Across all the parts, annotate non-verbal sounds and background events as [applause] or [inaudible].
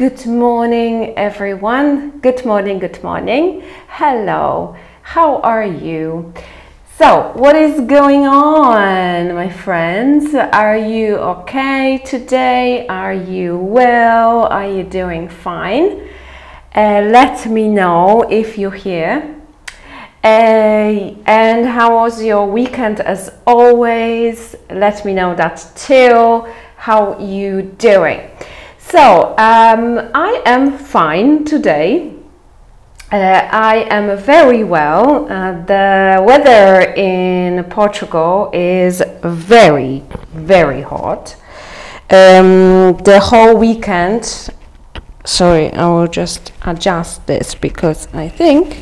Good morning, everyone. Good morning, good morning. Hello, how are you? So, what is going on, my friends? Are you okay today? Are you well? Are you doing fine? Uh, let me know if you're here. Uh, and how was your weekend as always? Let me know that too. How you doing? So um, I am fine today. Uh, I am very well. Uh, the weather in Portugal is very, very hot. Um, the whole weekend. Sorry, I will just adjust this because I think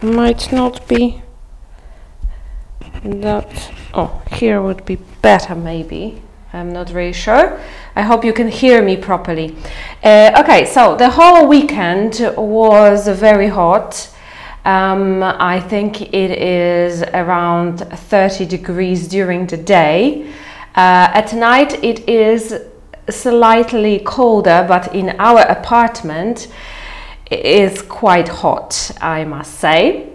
it might not be that. Oh, here would be better maybe. I'm not really sure. I hope you can hear me properly. Uh, okay, so the whole weekend was very hot. Um, I think it is around 30 degrees during the day. Uh, at night it is slightly colder, but in our apartment it is quite hot, I must say.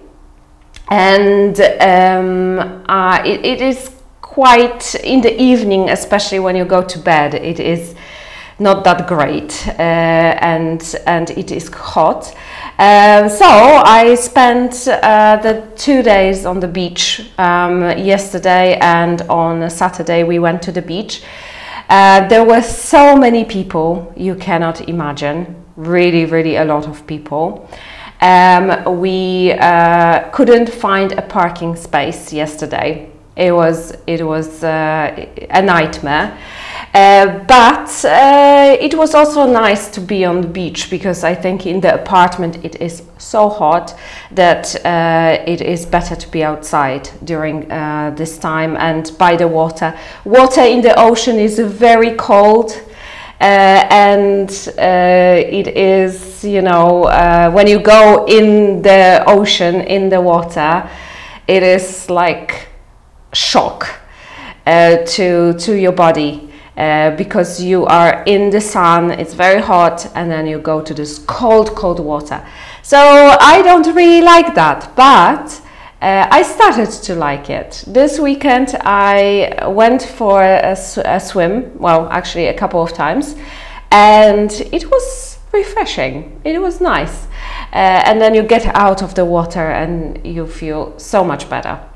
And um, uh, it, it is quite in the evening, especially when you go to bed, it is not that great uh, and and it is hot. Uh, so I spent uh, the two days on the beach um, yesterday and on Saturday we went to the beach. Uh, there were so many people you cannot imagine, really, really a lot of people. Um, we uh, couldn't find a parking space yesterday it was it was uh, a nightmare. Uh, but uh, it was also nice to be on the beach because I think in the apartment it is so hot that uh, it is better to be outside during uh, this time and by the water. Water in the ocean is very cold. Uh, and it is, you know, when you go in the ocean, in the water, it is like shock uh, to to your body uh, because you are in the sun it's very hot and then you go to this cold cold water so i don't really like that but uh, I started to like it. This weekend I went for a, a, swim, well, actually, a couple of times, and it was refreshing. It was nice. Uh, and then you get out of the water and you feel so much better.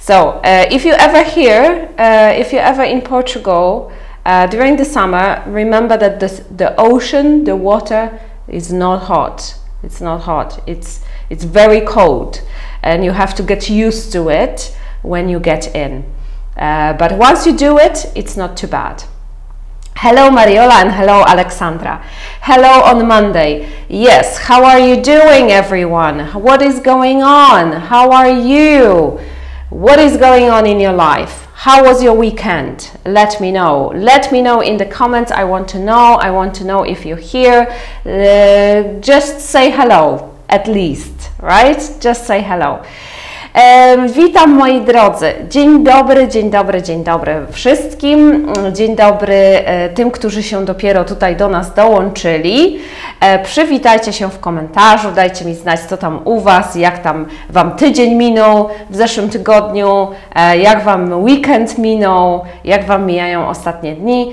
So uh, if you ever here, uh, if you're ever in Portugal uh, during the summer, remember that the ocean, the water is not hot. It's not hot. It's it's very cold, and you have to get used to it when you get in. Uh, but once you do it, it's not too bad. Hello Mariola and hello Alexandra. Hello on Monday. Yes, how are you doing everyone? What is going on? How are you? What is going on in your life? How was your weekend? Let me know. Let me know in the comments. I want to know. I want to know if you're here. Uh, just say hello, at least, right? Just say hello. Witam moi drodzy. Dzień dobry, dzień dobry, dzień dobry wszystkim. Dzień dobry e, tym, którzy się dopiero tutaj do nas dołączyli. E, przywitajcie się w komentarzu, dajcie mi znać, co tam u Was, jak tam Wam tydzień minął w zeszłym tygodniu, e, jak Wam weekend minął, jak Wam mijają ostatnie dni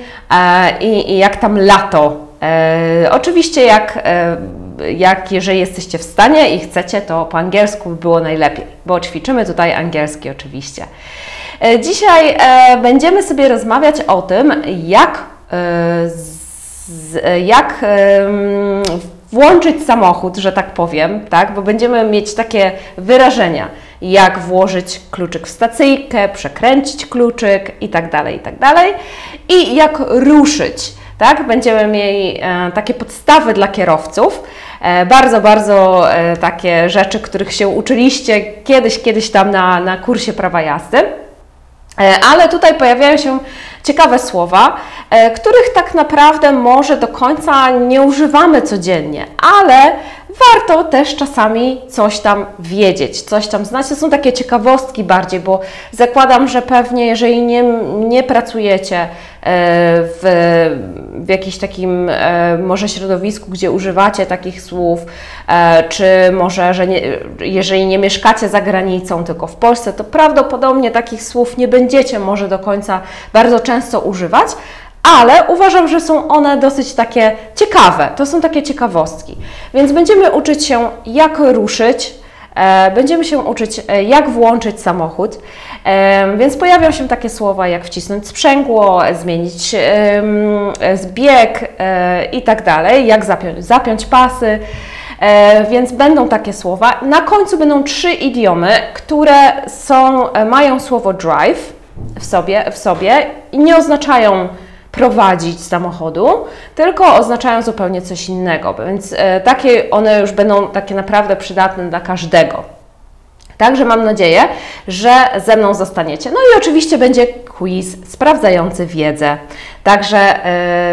i, i jak tam lato. Oczywiście, jak jak jeżeli jesteście w stanie i chcecie, to po angielsku by było najlepiej, bo ćwiczymy tutaj angielski oczywiście. E, dzisiaj e, będziemy sobie rozmawiać o tym, jak, e, jak włączyć samochód, że tak powiem, tak? bo będziemy mieć takie wyrażenia, jak włożyć kluczyk w stacyjkę, przekręcić kluczyk i tak dalej, i tak dalej. I jak ruszyć, tak? Będziemy mieli takie podstawy dla kierowców, E, bardzo, bardzo e, takie rzeczy, których się uczyliście kiedyś, kiedyś tam na, na kursie prawa jazdy. E, ale tutaj pojawiają się ciekawe słowa, których tak naprawdę może do końca nie używamy codziennie, ale warto też czasami coś tam wiedzieć, coś tam znać. To są takie ciekawostki bardziej, bo zakładam, że pewnie jeżeli nie, nie pracujecie w, w jakimś takim może środowisku, gdzie używacie takich słów, czy może, że nie, jeżeli nie mieszkacie za granicą, tylko w Polsce, to prawdopodobnie takich słów nie będziecie może do końca bardzo często używać, ale uważam, że są one dosyć takie ciekawe. To są takie ciekawostki. Więc będziemy uczyć się, jak ruszyć, e, będziemy się uczyć, e, jak włączyć samochód. E, więc pojawią się takie słowa jak wcisnąć sprzęgło, zmienić zbieg i tak dalej, jak zapiąć, zapiąć pasy. Więc będą takie słowa. Na końcu będą trzy idiomy, które są, mają słowo drive w sobie, w sobie i nie oznaczają prowadzić samochodu, tylko oznaczają zupełnie coś innego, więc e, takie one już będą takie naprawdę przydatne dla każdego. Także mam nadzieję, że ze mną zostaniecie. No i oczywiście będzie quiz sprawdzający wiedzę. Także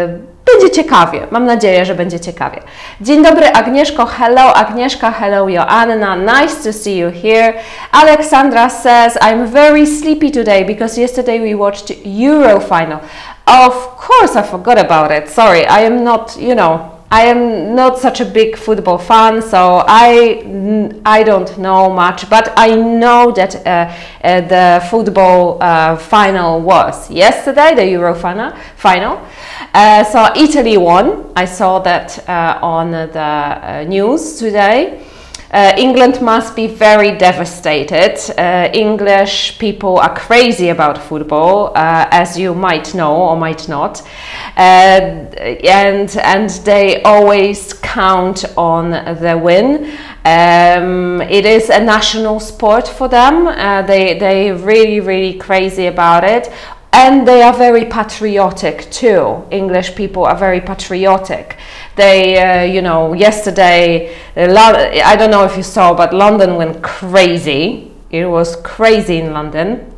yy, będzie ciekawie. Mam nadzieję, że będzie ciekawie. Dzień dobry Agnieszko. Hello Agnieszka. Hello Joanna. Nice to see you here. Alexandra says, I'm very sleepy today because yesterday we watched Euro final. Of course, I forgot about it. Sorry, I am not, you know, I am not such a big football fan, so I I don't know much. But I know that uh, uh, the football uh, final was yesterday, the Euro final. Final. Uh, so Italy won. I saw that uh, on the uh, news today. Uh, England must be very devastated. Uh, English people are crazy about football, uh, as you might know or might not, uh, and and they always count on the win. Um, it is a national sport for them. Uh, they they really really crazy about it and they are very patriotic too. English people are very patriotic. They, uh, you know, yesterday, I don't know if you saw, but London went crazy. It was crazy in London.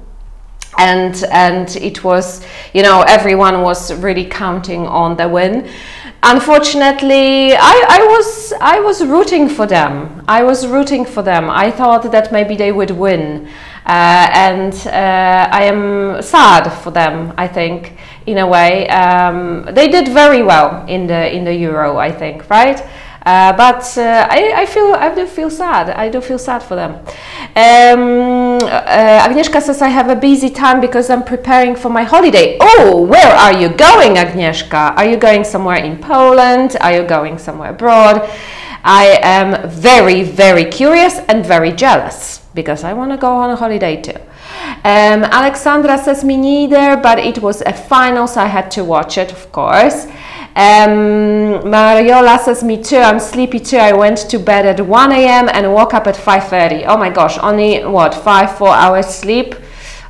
And, and it was, you know, everyone was really counting on the win. Unfortunately, I, I, was, I was rooting for them. I was rooting for them. I thought that maybe they would win. Uh, and uh, I am sad for them. I think in a way um, they did very well in the in the Euro. I think right. Uh, but uh, I, I, feel I do feel sad. I do feel sad for them. Um, uh, Agnieszka says I have a busy time because I'm preparing for my holiday. Oh, where are you going, Agnieszka? Are you going somewhere in Poland? Are you going somewhere abroad? I am very, very curious and very jealous because I want to go on a holiday too. Um, Alexandra says me neither, but it was a final, so I had to watch it, of course. Um, Mariola says me too. I'm sleepy too. I went to bed at 1 a.m. and woke up at 5:30. Oh my gosh, only what five, four hours sleep?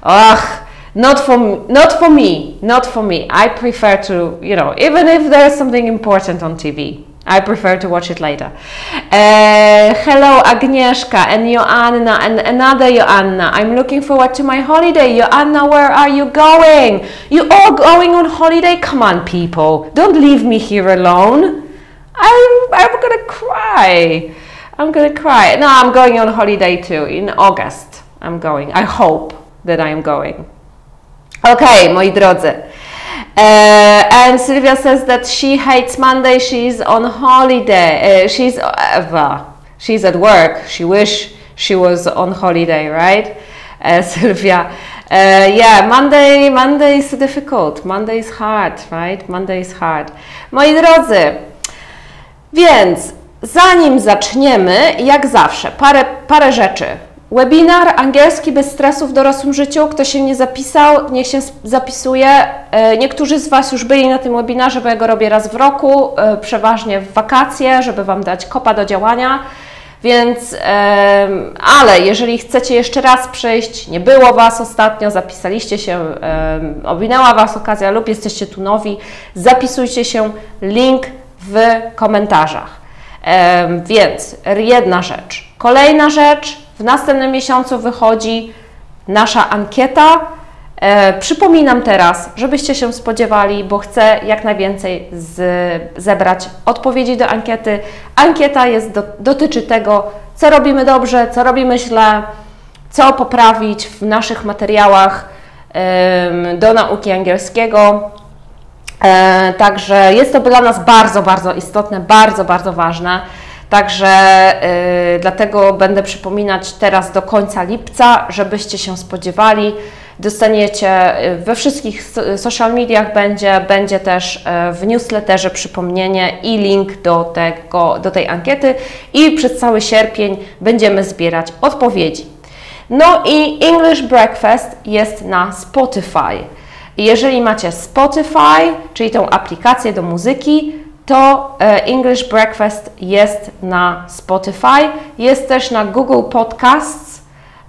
Ugh. Not for not for me. Not for me. I prefer to, you know, even if there's something important on TV. I prefer to watch it later. Uh, hello, Agnieszka and Joanna and another Joanna. I'm looking forward to my holiday. Joanna, where are you going? You all going on holiday? Come on, people. Don't leave me here alone. I'm, I'm gonna cry. I'm gonna cry. No, I'm going on holiday too in August. I'm going. I hope that I am going. Okay, moi drodzy. Uh, and Sylvia says that she hates Monday. She's on holiday. Uh, she's uh, she's at work. She wish she was on holiday, right? Uh, [laughs] Sylvia. Uh, yeah, Monday, Monday is difficult. Monday is hard, right? Monday is hard. Moi drodzy, więc zanim zaczniemy, jak zawsze, parę, parę rzeczy. Webinar angielski bez stresu w dorosłym życiu. Kto się nie zapisał, niech się zapisuje. E, niektórzy z Was już byli na tym webinarze, bo ja go robię raz w roku, e, przeważnie w wakacje, żeby Wam dać kopa do działania. Więc, ale jeżeli chcecie jeszcze raz przejść, nie było Was ostatnio, zapisaliście się, owinęła Was okazja lub jesteście tu nowi, zapisujcie się, link w komentarzach. Więc jedna rzecz. Kolejna rzecz, w następnym miesiącu wychodzi nasza ankieta. E, przypominam teraz, żebyście się spodziewali, bo chcę jak najwięcej z, zebrać odpowiedzi do ankiety. Ankieta jest do, dotyczy tego, co robimy dobrze, co robimy źle, co poprawić w naszych materiałach do nauki angielskiego. E, także jest to dla nas bardzo, bardzo istotne, bardzo, bardzo ważne. Także y, dlatego będę przypominać teraz do końca lipca, żebyście się spodziewali. Dostaniecie y, we wszystkich social mediach będzie, będzie też y, w newsletterze przypomnienie i link do, tego, do tej ankiety i przez cały sierpień będziemy zbierać odpowiedzi. No i English Breakfast jest na Spotify. Jeżeli macie Spotify, czyli tą aplikację do muzyki, to e, English Breakfast jest na Spotify, jest też na Google Podcasts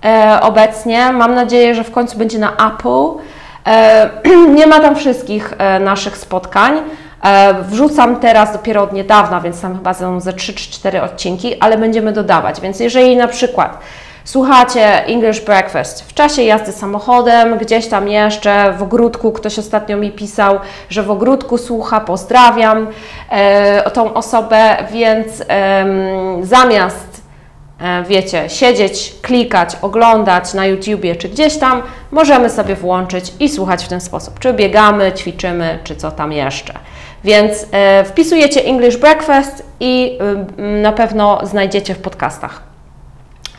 e, obecnie. Mam nadzieję, że w końcu będzie na Apple. E, [clears throat] nie ma tam wszystkich naszych spotkań. Wrzucam teraz dopiero od niedawna, więc tam chyba są ze 3 czy 4 odcinki, ale będziemy dodawać. Więc jeżeli na przykład Słuchacie English Breakfast w czasie jazdy samochodem, gdzieś tam jeszcze w ogródku. Ktoś ostatnio mi pisał, że w ogródku słucha, pozdrawiam e, tą osobę, więc e, zamiast e, wiecie, siedzieć, klikać, oglądać na YouTubie czy gdzieś tam, możemy sobie włączyć i słuchać w ten sposób. Czy biegamy, ćwiczymy, czy co tam jeszcze. Więc e, wpisujecie English Breakfast i na pewno znajdziecie w podcastach.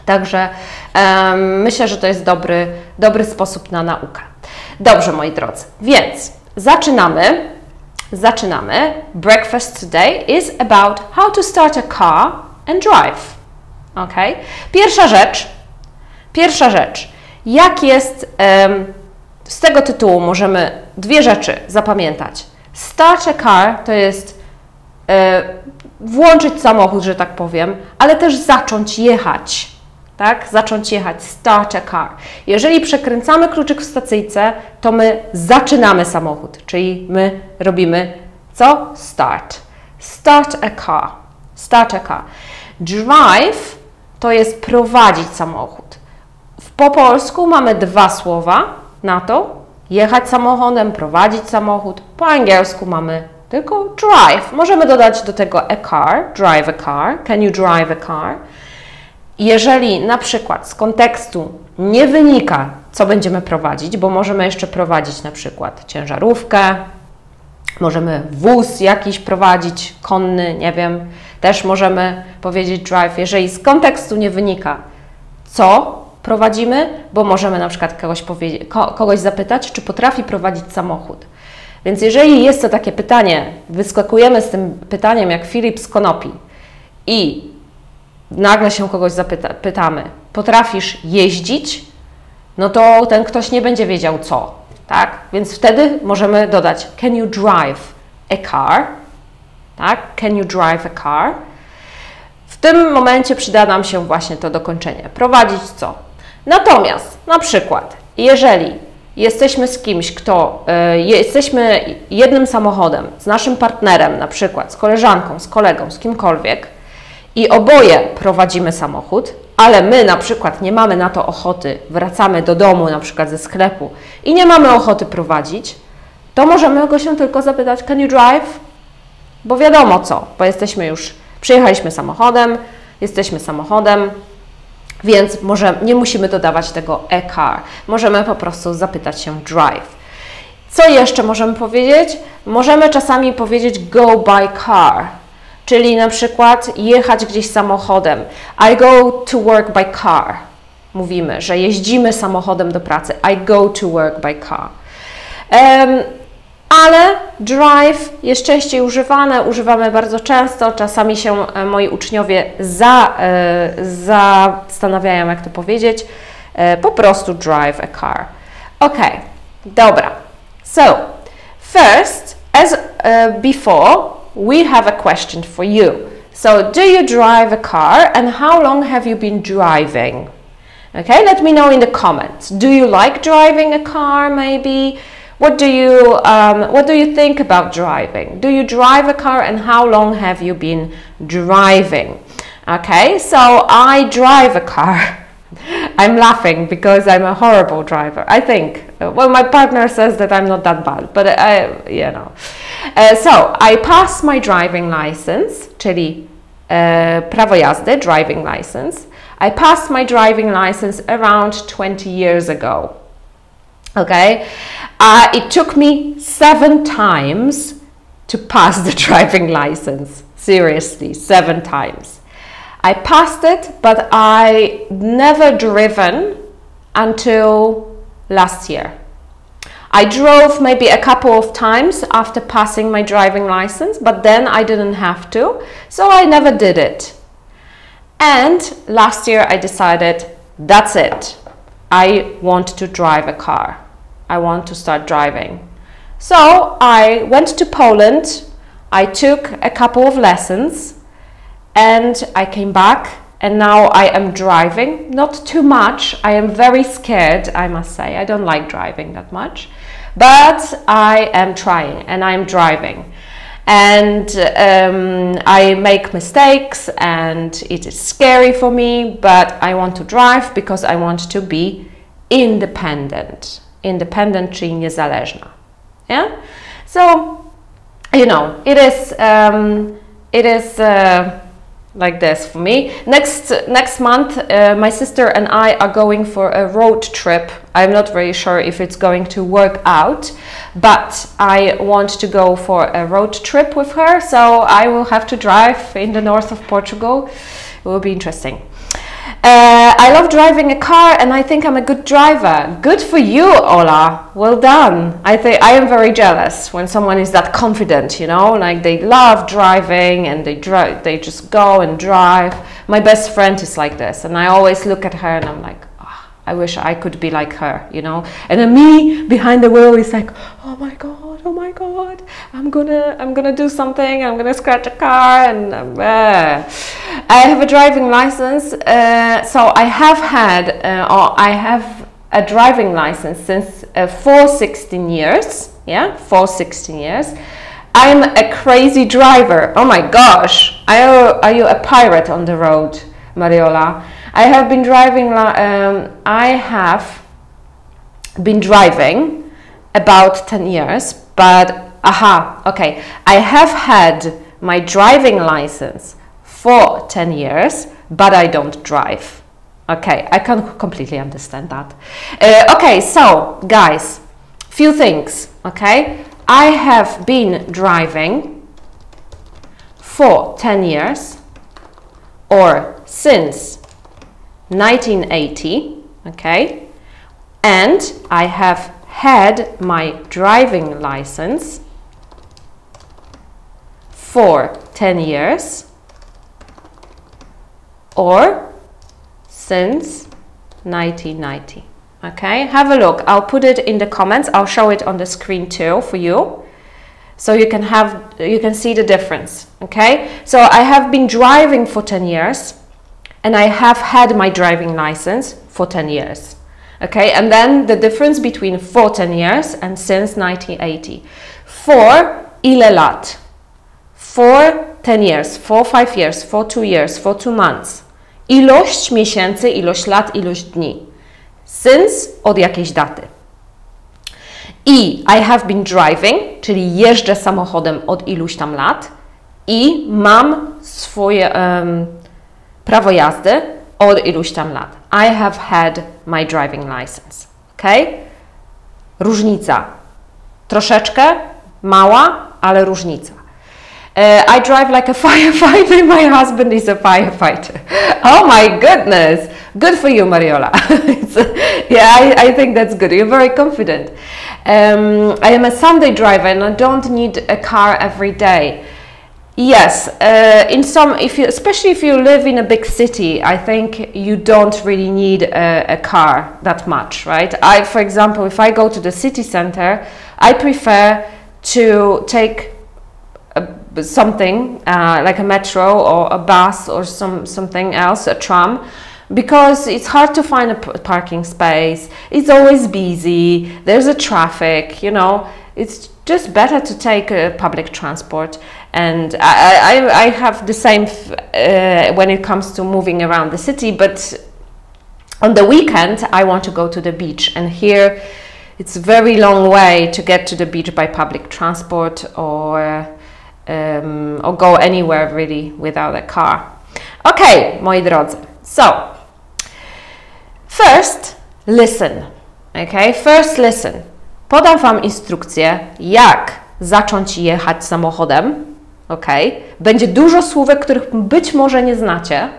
Także um, myślę, że to jest dobry, dobry sposób na naukę. Dobrze, moi drodzy, więc zaczynamy. Zaczynamy. Breakfast today is about how to start a car and drive. Ok? Pierwsza rzecz. Pierwsza rzecz. Jak jest um, z tego tytułu możemy dwie rzeczy zapamiętać. Start a car to jest e, włączyć samochód, że tak powiem, ale też zacząć jechać tak? Zacząć jechać, start a car. Jeżeli przekręcamy kluczyk w stacyjce, to my zaczynamy samochód, czyli my robimy co? Start. Start a car. Start a car. Drive to jest prowadzić samochód. Po polsku mamy dwa słowa na to. Jechać samochodem, prowadzić samochód. Po angielsku mamy tylko drive. Możemy dodać do tego a car, drive a car. Can you drive a car? Jeżeli na przykład z kontekstu nie wynika, co będziemy prowadzić, bo możemy jeszcze prowadzić na przykład ciężarówkę, możemy wóz jakiś prowadzić, konny, nie wiem, też możemy powiedzieć drive, jeżeli z kontekstu nie wynika, co prowadzimy, bo możemy na przykład kogoś, kogoś zapytać, czy potrafi prowadzić samochód. Więc jeżeli jest to takie pytanie, wyskakujemy z tym pytaniem jak Filip z Konopi i nagle się kogoś zapytamy, potrafisz jeździć, no to ten ktoś nie będzie wiedział co, tak? Więc wtedy możemy dodać can you drive a car? Tak? Can you drive a car? W tym momencie przyda nam się właśnie to dokończenie. Prowadzić co? Natomiast na przykład, jeżeli jesteśmy z kimś, kto y, jesteśmy jednym samochodem, z naszym partnerem, na przykład z koleżanką, z kolegą, z kimkolwiek, i oboje prowadzimy samochód, ale my na przykład nie mamy na to ochoty, wracamy do domu na przykład ze sklepu i nie mamy ochoty prowadzić, to możemy go się tylko zapytać, can you drive? Bo wiadomo co, bo jesteśmy już, przyjechaliśmy samochodem, jesteśmy samochodem, więc może nie musimy dodawać tego e-car. Możemy po prostu zapytać się drive. Co jeszcze możemy powiedzieć? Możemy czasami powiedzieć go by car, Czyli na przykład jechać gdzieś samochodem. I go to work by car. Mówimy, że jeździmy samochodem do pracy. I go to work by car. Um, ale drive jest częściej używane, używamy bardzo często. Czasami się e, moi uczniowie za, e, zastanawiają, jak to powiedzieć. E, po prostu drive a car. Ok, dobra. So, first, as uh, before, we have a question for you. So, do you drive a car and how long have you been driving? Okay, let me know in the comments. Do you like driving a car maybe? What do you um, what do you think about driving? Do you drive a car and how long have you been driving? Okay, so I drive a car. [laughs] I'm laughing because I'm a horrible driver. I think. Well, my partner says that I'm not that bad, but I, you know. Uh, so, I passed my driving license, czyli uh, prawo jazdy, driving license. I passed my driving license around 20 years ago. Okay, uh, it took me seven times to pass the [laughs] driving license. Seriously, seven times. I passed it, but I never driven until last year. I drove maybe a couple of times after passing my driving license, but then I didn't have to, so I never did it. And last year I decided that's it. I want to drive a car. I want to start driving. So I went to Poland, I took a couple of lessons, and I came back and now I am driving, not too much. I am very scared, I must say. I don't like driving that much, but I am trying and I'm driving. And um, I make mistakes and it is scary for me, but I want to drive because I want to be independent. Independent, czyli niezależna. Yeah? So, you know, it is, um, it is, uh, like this for me. Next next month, uh, my sister and I are going for a road trip. I'm not very sure if it's going to work out, but I want to go for a road trip with her. So I will have to drive in the north of Portugal. It will be interesting. Uh, I love driving a car and I think I'm a good driver. Good for you, Ola. Well done. I think I am very jealous when someone is that confident, you know, like they love driving and they drive they just go and drive. My best friend is like this and I always look at her and I'm like, I wish I could be like her, you know. And then me behind the wheel is like, oh my god, oh my god, I'm gonna, I'm gonna do something. I'm gonna scratch a car, and uh, I have a driving license. Uh, so I have had, uh, or I have a driving license since uh, for 16 years. Yeah, for 16 years. I'm a crazy driver. Oh my gosh, are are you a pirate on the road, Mariola? I have been driving. Um, I have been driving about 10 years, but aha, okay. I have had my driving license for 10 years, but I don't drive. Okay, I can completely understand that. Uh, okay, so guys, few things. Okay, I have been driving for 10 years or since 1980. Okay, and I have had my driving license for 10 years or since 1990 okay? Have a look. I'll put it in the comments. I'll show it on the screen too for you. So you can have you can see the difference okay? So i have been driving for 10 years and i have had my driving license for 10 years. Okay and then the difference between for 10 years and since 1980 for ile lat for 10 years for 5 years for 2 years for 2 months. Ilość miesięcy ilość lat ilość dni. Since od jakiejś daty. I I have been driving czyli jeżdżę samochodem od iluś tam lat i mam swoje um, prawo jazdy od iluś tam lat I have had my driving license. Ok? Różnica. Troszeczkę, mała, ale różnica. Uh, I drive like a [laughs] firefighter. My husband is a firefighter. Oh my goodness. Good for you, Mariola. [laughs] yeah, I, I, think that's good. You're very confident. Um, I am a Sunday driver and I don't need a car every day. Yes, uh, in some, if you, especially if you live in a big city, I think you don't really need a, a, car that much, right? I, for example, if I go to the city center, I prefer to take a, something uh, like a metro or a bus or some something else, a tram, because it's hard to find a parking space. It's always busy. There's a traffic, you know. It's just better to take uh, public transport. And I, I, I have the same uh, when it comes to moving around the city but on the weekend I want to go to the beach. And here it's a very long way to get to the beach by public transport or um, or go anywhere really without a car. Okay moi drodzy so first listen. Okay, first listen. Podam Wam instrukcję, jak zacząć jechać samochodem. Ok, będzie dużo słówek, których być może nie znacie,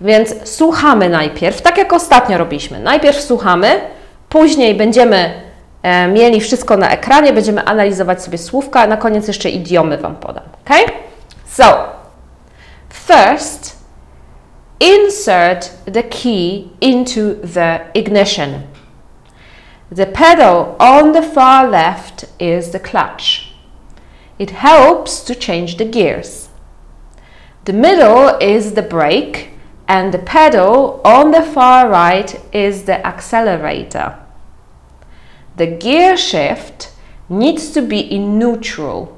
więc słuchamy najpierw, tak jak ostatnio robiliśmy. Najpierw słuchamy, później będziemy e, mieli wszystko na ekranie, będziemy analizować sobie słówka, a na koniec jeszcze idiomy Wam podam. Ok? So, first, insert the key into the ignition. The pedal on the far left is the clutch. It helps to change the gears. The middle is the brake and the pedal on the far right is the accelerator. The gear shift needs to be in neutral.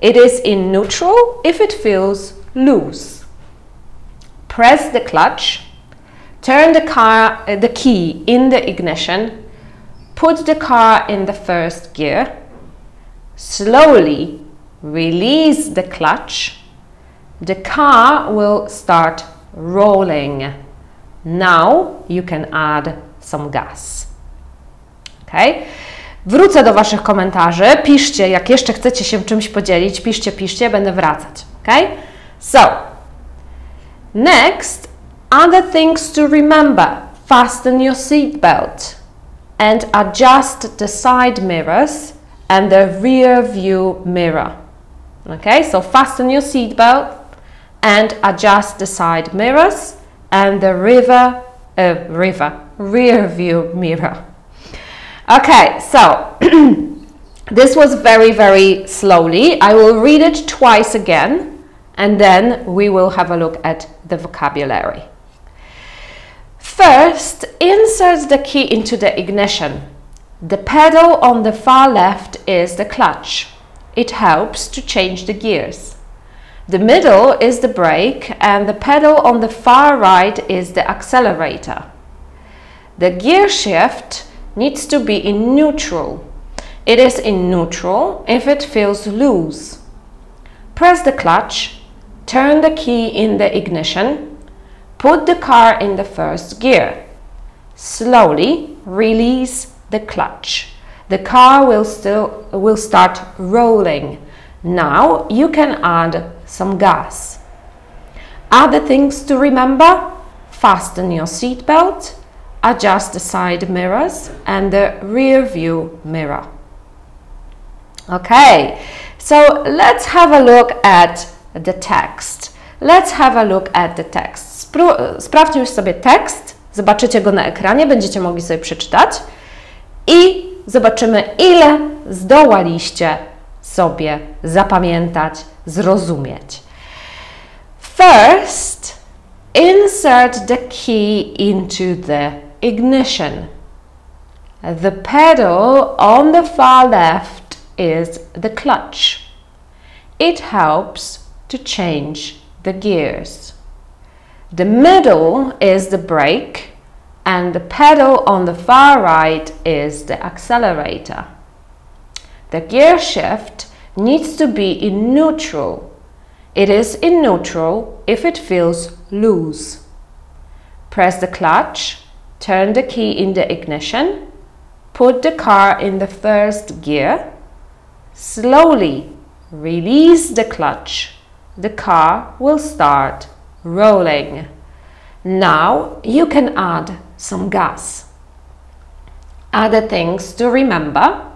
It is in neutral if it feels loose. Press the clutch, turn the car uh, the key in the ignition, put the car in the first gear, slowly release the clutch, the car will start rolling. Now you can add some gas. Okay? Wrócę do Waszych komentarzy. Piszcie, jak jeszcze chcecie się czymś podzielić. Piszcie, piszcie, będę wracać. Okay? So, next, other things to remember. Fasten your seatbelt and adjust the side mirrors and the rear view mirror. Okay, so fasten your seatbelt and adjust the side mirrors and the river, uh, river, rear view mirror. Okay, so [clears throat] this was very, very slowly. I will read it twice again and then we will have a look at the vocabulary. First, insert the key into the ignition. The pedal on the far left is the clutch. It helps to change the gears. The middle is the brake and the pedal on the far right is the accelerator. The gear shift needs to be in neutral. It is in neutral if it feels loose. Press the clutch, turn the key in the ignition, put the car in the first gear. Slowly release the clutch. The car will still will start rolling. Now you can add some gas. Other things to remember: fasten your seatbelt, adjust the side mirrors and the rear view mirror. Okay, so let's have a look at the text. Let's have a look at the text. Sprawdźmy już sobie tekst, zobaczycie go na ekranie, będziecie mogli sobie przeczytać i zobaczymy, ile zdołaliście sobie zapamiętać, zrozumieć. First, insert the key into the ignition. The pedal on the far left is the clutch. It helps to change the gears. The middle is the brake and the pedal on the far right is the accelerator. The gear shift needs to be in neutral. It is in neutral if it feels loose. Press the clutch, turn the key in the ignition, put the car in the first gear, slowly release the clutch. The car will start rolling. Now you can add some gas. Other things to remember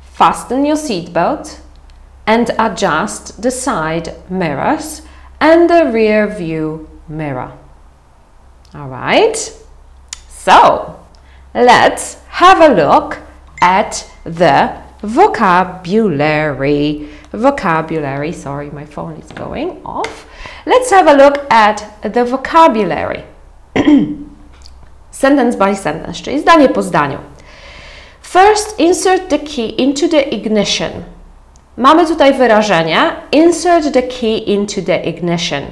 fasten your seatbelt and adjust the side mirrors and the rear view mirror. All right, so let's have a look at the vocabulary. Vocabulary, sorry, my phone is going off. Let's have a look at the vocabulary. [clears throat] sentence by sentence, czyli zdanie po zdaniu. First, insert the key into the ignition. Mamy tutaj wyrażenie insert the key into the ignition.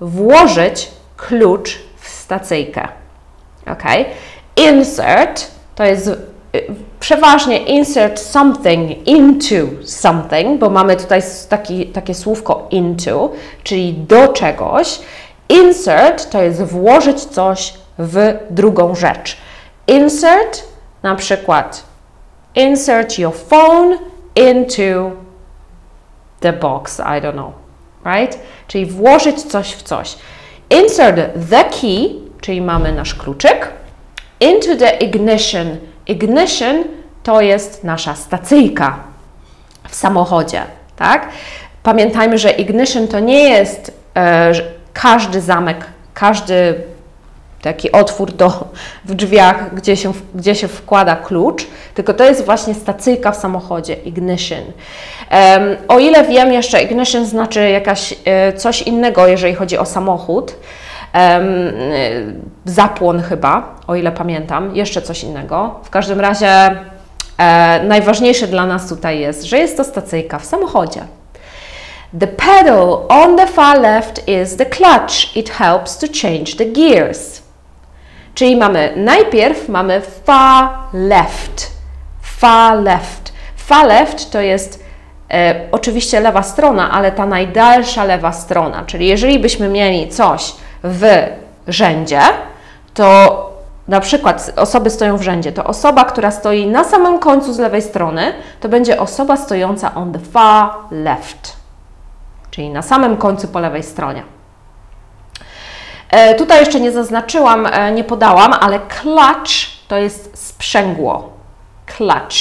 Włożyć klucz w stacyjkę. Ok? Insert to jest przeważnie insert something into something, bo mamy tutaj taki, takie słówko into, czyli do czegoś. Insert to jest włożyć coś w drugą rzecz. Insert Na przykład insert your phone into the box, I don't know, right? Czyli włożyć coś w coś. Insert the key, czyli mamy nasz kluczyk, into the ignition. Ignition to jest nasza stacyjka w samochodzie, tak? Pamiętajmy, że ignition to nie jest e, każdy zamek, każdy taki otwór do, w drzwiach, gdzie się, gdzie się wkłada klucz, tylko to jest właśnie stacyjka w samochodzie, ignition. Um, o ile wiem jeszcze, ignition znaczy jakaś, e, coś innego, jeżeli chodzi o samochód, zapłon chyba, o ile pamiętam, jeszcze coś innego. W każdym razie e, najważniejsze dla nas tutaj jest, że jest to stacyjka w samochodzie. The pedal on the far left is the clutch. It helps to change the gears. Czyli mamy najpierw mamy far left. Far left. Far left to jest e, oczywiście lewa strona, ale ta najdalsza lewa strona. Czyli jeżeli byśmy mieli coś w rzędzie, to na przykład osoby stoją w rzędzie, to osoba, która stoi na samym końcu z lewej strony, to będzie osoba stojąca on the far left, czyli na samym końcu po lewej stronie. E, tutaj jeszcze nie zaznaczyłam, e, nie podałam, ale clutch to jest sprzęgło. Clutch.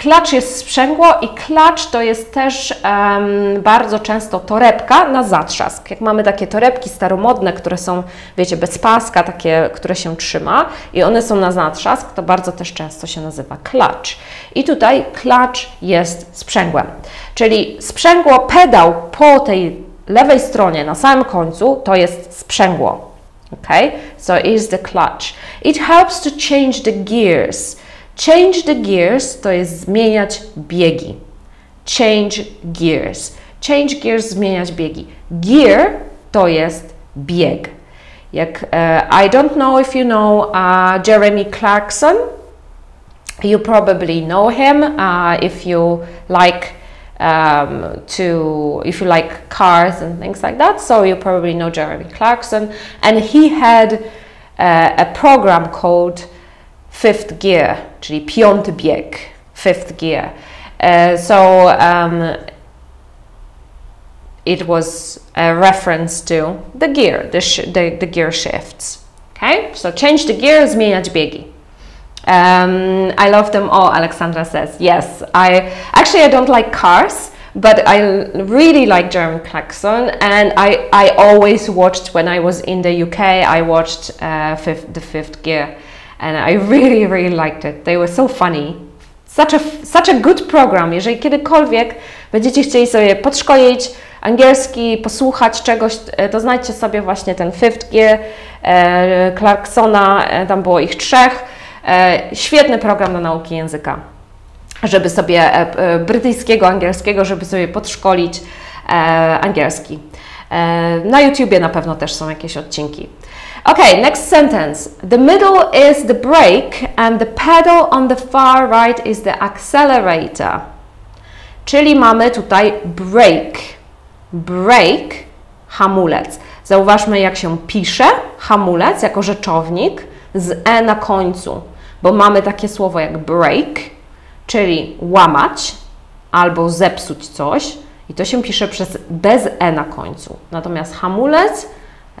Klacz jest sprzęgło i klacz to jest też um, bardzo często torebka na zatrzask. Jak mamy takie torebki staromodne, które są, wiecie, bez paska, takie, które się trzyma i one są na zatrzask, to bardzo też często się nazywa klacz. I tutaj klacz jest sprzęgłem. Czyli sprzęgło, pedał po tej lewej stronie, na samym końcu, to jest sprzęgło. Okay? So is the clutch. It helps to change the gears. Change the gears to jest zmieniać biegi. Change gears. Change gears, zmieniać biegi. Gear to jest bieg. Jak uh, I don't know if you know uh, Jeremy Clarkson. You probably know him uh, if you like um, to if you like cars and things like that. So you probably know Jeremy Clarkson, and he had uh, a program called fifth gear, czyli piąty bieg, fifth gear. Uh, so um, it was a reference to the gear, the, the, the, gear shifts. Okay, so change the gear, zmieniać biegi. Um, I love them all, Alexandra says. Yes, I actually I don't like cars, but I really like German Klaxon, and I, I always watched when I was in the UK. I watched uh, fifth, the Fifth Gear and I really, really liked it. They were so funny. Such a, such a good program. Jeżeli kiedykolwiek będziecie chcieli sobie podszkolić angielski, posłuchać czegoś, e, to znajdźcie sobie właśnie ten Fifth Gear e, Clarksona, e, tam było ich trzech. Świetny program na nauki języka, żeby sobie brytyjskiego, angielskiego, żeby sobie podszkolić angielski. Na YouTubie na pewno też są jakieś odcinki. Okay, next sentence. The middle is the brake and the pedal on the far right is the accelerator. Czyli mamy tutaj brake. Brake, hamulec. Zauważmy, jak się pisze hamulec jako rzeczownik z e na końcu, bo mamy takie słowo jak break, czyli łamać albo zepsuć coś i to się pisze przez bez e na końcu. Natomiast hamulec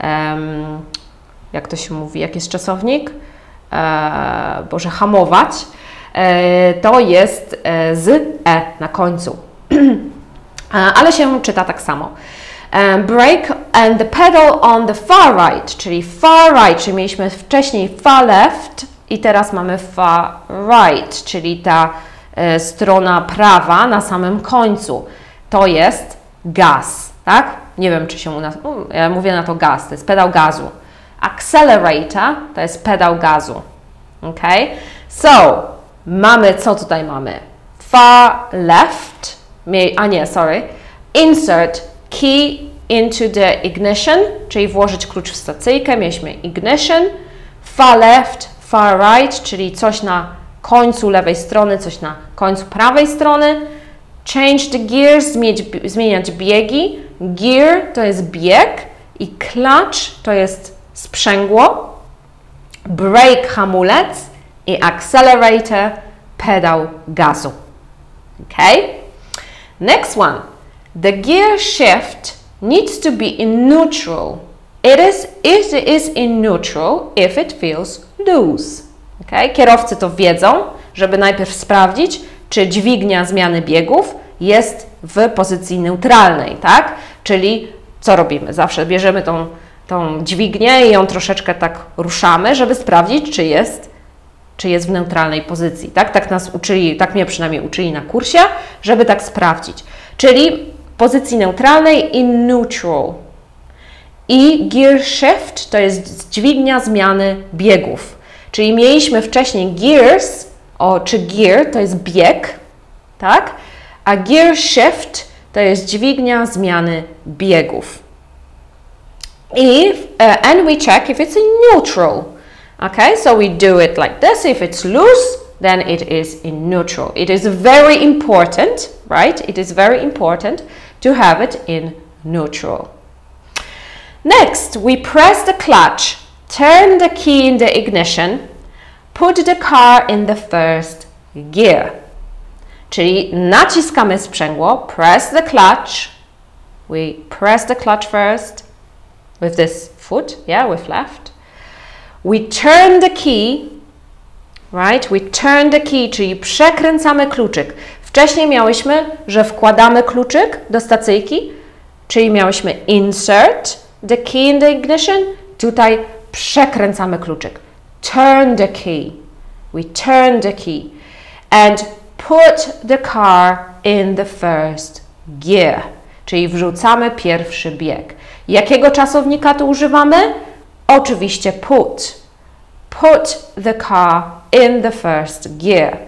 um, jak to się mówi, jak jest czasownik, e, Boże, hamować, e, to jest e, z e na końcu. [clears throat] E, ale się czyta tak samo. E, break and the pedal on the far right, czyli far right, czyli mieliśmy wcześniej far left i teraz mamy far right, czyli ta e, strona prawa na samym końcu. To jest gaz, tak? Nie wiem, czy się u nas, ja mówię na to gaz, to jest pedał gazu. Accelerator to jest pedał gazu. Ok? So, mamy, co tutaj mamy? Far left, a nie, sorry, insert key into the ignition, czyli włożyć klucz w stacyjkę, mieliśmy ignition, far left, far right, czyli coś na końcu lewej strony, coś na końcu prawej strony, change the gears, zmieniać, zmieniać biegi, gear to jest bieg i clutch to jest sprzęgło, brake hamulec I accelerator, pedał gazu. Okay? Next one. The gear shift needs to be in neutral. It is, it is in neutral if it feels loose. Okay? Kierowcy to wiedzą, żeby najpierw sprawdzić, czy dźwignia zmiany biegów jest w pozycji neutralnej, tak? Czyli co robimy? Zawsze bierzemy tą, tą dźwignię i ją troszeczkę tak ruszamy, żeby sprawdzić, czy jest, czy jest w neutralnej pozycji, tak? Tak nas uczyli, tak mnie przynajmniej uczyli na kursie, żeby tak sprawdzić. Czyli pozycji neutralnej in neutral. I gear shift to jest dźwignia zmiany biegów. Czyli mieliśmy wcześniej gears, o, czy gear to jest bieg, tak? A gear shift to jest dźwignia zmiany biegów. If, uh, and we check if it's in neutral. Okay, so we do it like this. If it's loose, then it is in neutral. It is very important, right? It is very important to have it in neutral. Next, we press the clutch, turn the key in the ignition, put the car in the first gear. Czyli naciskamy sprzęgło, press the clutch. We press the clutch first with this foot, yeah, with left. We turn the key, right? We turn the key, czyli przekręcamy kluczyk. Wcześniej miałyśmy, że wkładamy kluczyk do stacyjki, czyli miałyśmy insert the key in the ignition. Tutaj przekręcamy kluczyk. Turn the key. We turn the key. And put the car in the first gear. Czyli wrzucamy pierwszy bieg. Jakiego czasownika tu używamy? Oczywiście put. Put the car in the first gear.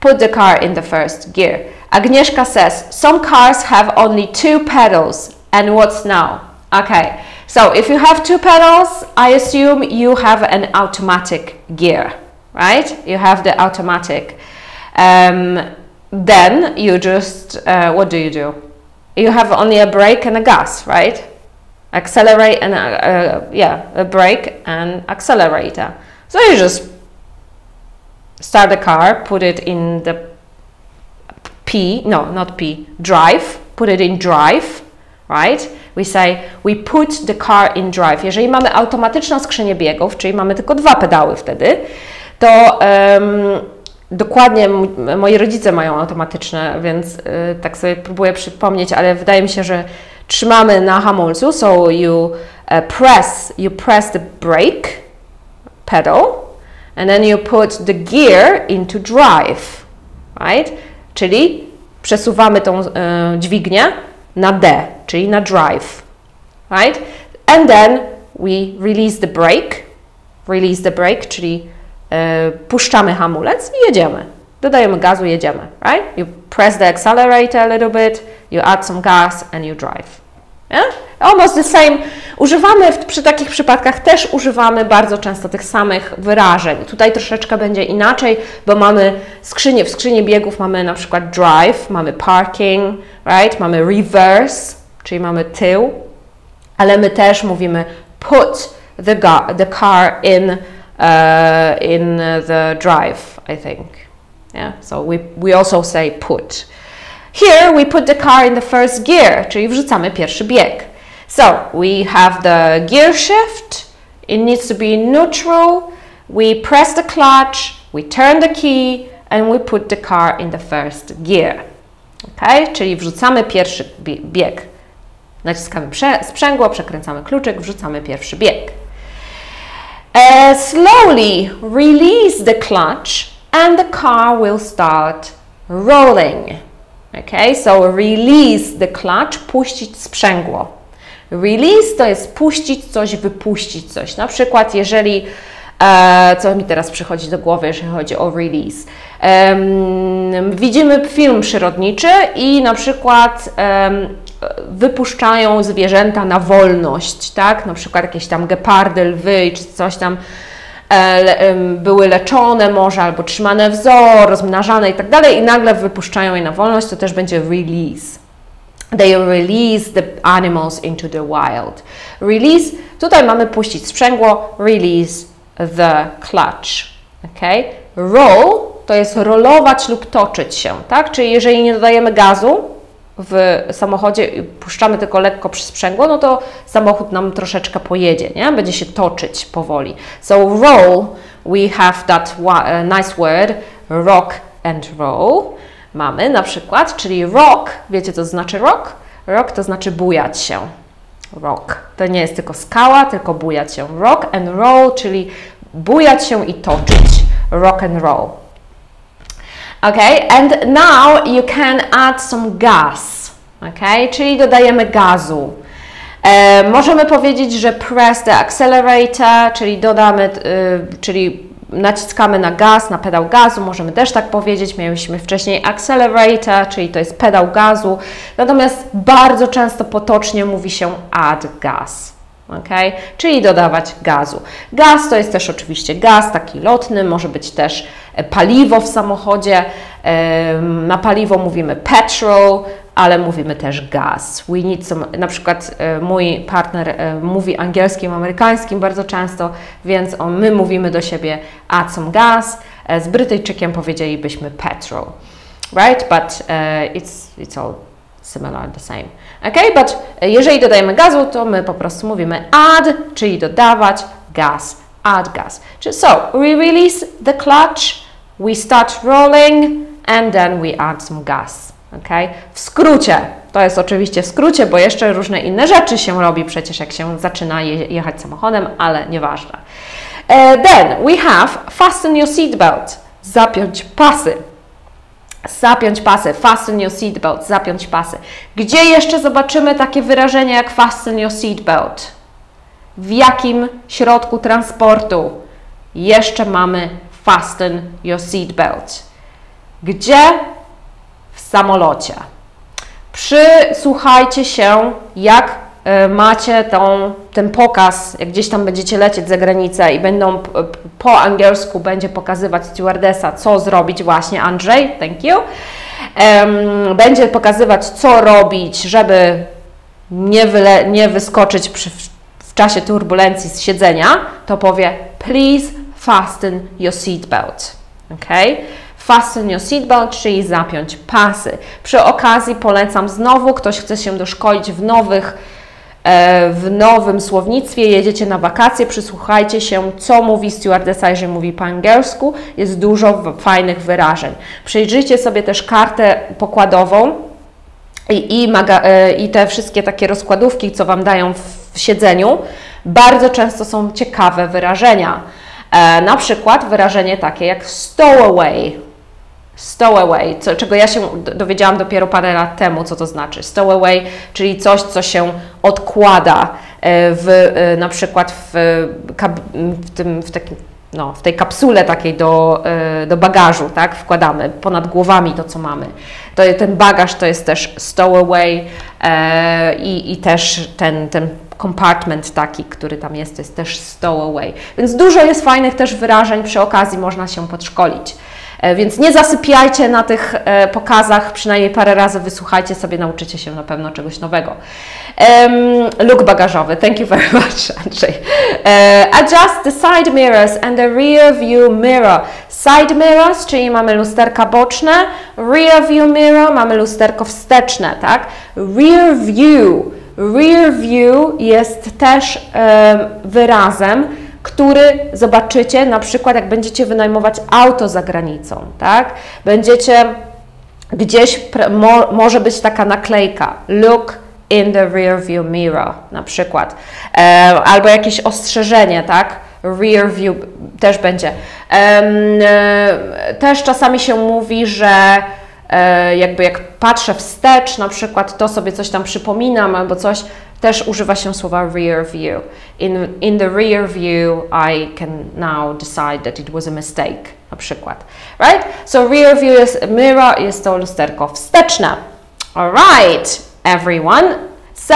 Put the car in the first gear. Agnieszka says, some cars have only two pedals. And what's now? Okay, so if you have two pedals, I assume you have an automatic gear, right? You have the automatic. Um, then you just, uh, what do you do? You have only a brake and a gas, right? Accelerate and, uh, uh, yeah, a brake and accelerator. So you just start the car, put it in the P, no, not P, drive, put it in drive, right? We say we put the car in drive. Jeżeli mamy automatyczną skrzynię biegów, czyli mamy tylko dwa pedały wtedy, to um, dokładnie moi rodzice mają automatyczne, więc y, tak sobie próbuję przypomnieć, ale wydaje mi się, że trzymamy na hamulcu, so you uh, press, you press the brake pedal and then you put the gear into drive, right? Czyli przesuwamy tą y, dźwignię na D, czyli na drive, right? And then we release the brake, release the brake, czyli puszczamy hamulec i jedziemy. Dodajemy gazu, jedziemy, right? You press the accelerator a little bit, you add some gas and you drive. Yeah? Almost the same. Używamy w, przy takich przypadkach też używamy bardzo często tych samych wyrażeń. Tutaj troszeczkę będzie inaczej, bo mamy skrzynię, w skrzyni biegów mamy na przykład drive, mamy parking, right? Mamy reverse, czyli mamy tył, ale my też mówimy put the, the car in, uh, in the drive, I think. Yeah, so we, we also say put. Here we put the car in the first gear, czyli wrzucamy pierwszy bieg. So we have the gear shift, it needs to be neutral, we press the clutch, we turn the key and we put the car in the first gear. Ok, czyli wrzucamy pierwszy bieg. Naciskamy sprzęgło, przekręcamy kluczyk, wrzucamy pierwszy bieg. Uh, slowly release the clutch and the car will start rolling. Okay, so release the clutch, puścić sprzęgło. Release to jest puścić coś, wypuścić coś. Na przykład, jeżeli, e, co mi teraz przychodzi do głowy, jeżeli chodzi o release. Widzimy film przyrodniczy i na przykład wypuszczają zwierzęta na wolność, tak? Na przykład jakieś tam gepardy, lwy czy coś tam E, były leczone może albo trzymane w zoo, rozmnażane i tak dalej i nagle wypuszczają je na wolność, to też będzie release. They release the animals into the wild. Release, tutaj mamy puścić sprzęgło, release the clutch. Okay? Roll to jest rolować lub toczyć się, tak? Czyli jeżeli nie dodajemy gazu w samochodzie i puszczamy tylko lekko przy sprzęgło, no to samochód nam troszeczkę pojedzie, nie? Będzie się toczyć powoli. So roll, we have that uh, nice word, rock and roll. Mamy na przykład, czyli rock, wiecie co znaczy rock? Rock to znaczy bujać się. Rock. To nie jest tylko skała, tylko bujać się. Rock and roll, czyli bujać się i toczyć. Rock and roll. Okay, and now you can add some gas. Okay, czyli dodajemy gazu. E, możemy powiedzieć, że press the accelerator, czyli dodamy, y, czyli naciskamy na gaz, na pedał gazu, możemy też tak powiedzieć. Mieliśmy wcześniej accelerator, czyli to jest pedał gazu. Natomiast bardzo często potocznie mówi się add gas. Okay? Czyli dodawać gazu. Gaz to jest też oczywiście gaz taki lotny, może być też e, paliwo w samochodzie. Na paliwo mówimy petrol, ale mówimy też gaz. We need some, na przykład e, mój partner e, mówi angielskim, amerykańskim bardzo często, więc my mówimy do siebie add some gas. Z Brytyjczykiem powiedzielibyśmy petrol. Right? But uh, it's, it's all similar, the same. Ok, but jeżeli dodajemy gazu, to my po prostu mówimy add, czyli dodawać gas, add gas. So, we release the clutch, we start rolling and then we add some gas. Ok, w skrócie, to jest oczywiście w skrócie, bo jeszcze różne inne rzeczy się robi przecież jak się zaczyna je jechać samochodem, ale nieważne. Uh, then we have fasten your seatbelt, zapiąć pasy. Zapiąć pasy, fasten your seatbelt, zapiąć pasy. Gdzie jeszcze zobaczymy takie wyrażenia jak fasten your seatbelt? W jakim środku transportu jeszcze mamy fasten your seatbelt? Gdzie? W samolocie. Przysłuchajcie się, jak macie tą, ten pokaz, jak gdzieś tam będziecie lecieć za granicę i będą po angielsku będzie pokazywać stewardesa, co zrobić właśnie Andrzej, thank you. Będzie pokazywać, co robić, żeby nie, wyle, nie wyskoczyć przy, w czasie turbulencji z siedzenia, to powie please fasten your seatbelt. Okay? Fasten your seatbelt, czyli zapiąć pasy. Przy okazji polecam znowu, ktoś chce się doszkolić w nowych E, w nowym słownictwie, jedziecie na wakacje, przysłuchajcie się, co mówi stewardessa, jeżeli mówi po angielsku. Jest dużo fajnych wyrażeń. Przejrzyjcie sobie też kartę pokładową i, i, e, i te wszystkie takie rozkładówki, co Wam dają w siedzeniu. Bardzo często są ciekawe wyrażenia. E, na przykład wyrażenie takie jak stowaway Stowaway, co, czego ja się dowiedziałam dopiero parę lat temu, co to znaczy. Stowaway, czyli coś, co się odkłada e, w, e, na przykład w, w, tym, w, takim, no, w tej kapsule takiej do, e, do bagażu, tak? Wkładamy ponad głowami to, co mamy. To, ten bagaż to jest też stowaway e, i, i też ten, ten compartment taki, który tam jest, to jest też stowaway. Więc dużo jest fajnych też wyrażeń, przy okazji można się podszkolić. E, więc nie zasypiajcie na tych e, pokazach, przynajmniej parę razy wysłuchajcie sobie, nauczycie się na pewno czegoś nowego. Um, bagażowy, thank you very [laughs] much, Andrzej. Uh, adjust the side mirrors and the rear view mirror. Side mirrors, czyli mamy lusterka boczne, rear view mirror, mamy lusterko wsteczne, tak? Rear view, rear view jest też um, wyrazem, który zobaczycie na przykład, jak będziecie wynajmować auto za granicą, tak? Będziecie gdzieś, mo, może być taka naklejka, look in the rear view mirror na przykład, e, albo jakieś ostrzeżenie, tak? Rear view też będzie. E, też czasami się mówi, że e, jakby jak patrzę wstecz, na przykład to sobie coś tam przypominam albo coś, też używa się słowa rear view. In, in the rear view I can now decide that it was a mistake, na przykład. Right? So rear view jest mirror, jest to lusterko wsteczne. Alright, everyone. So,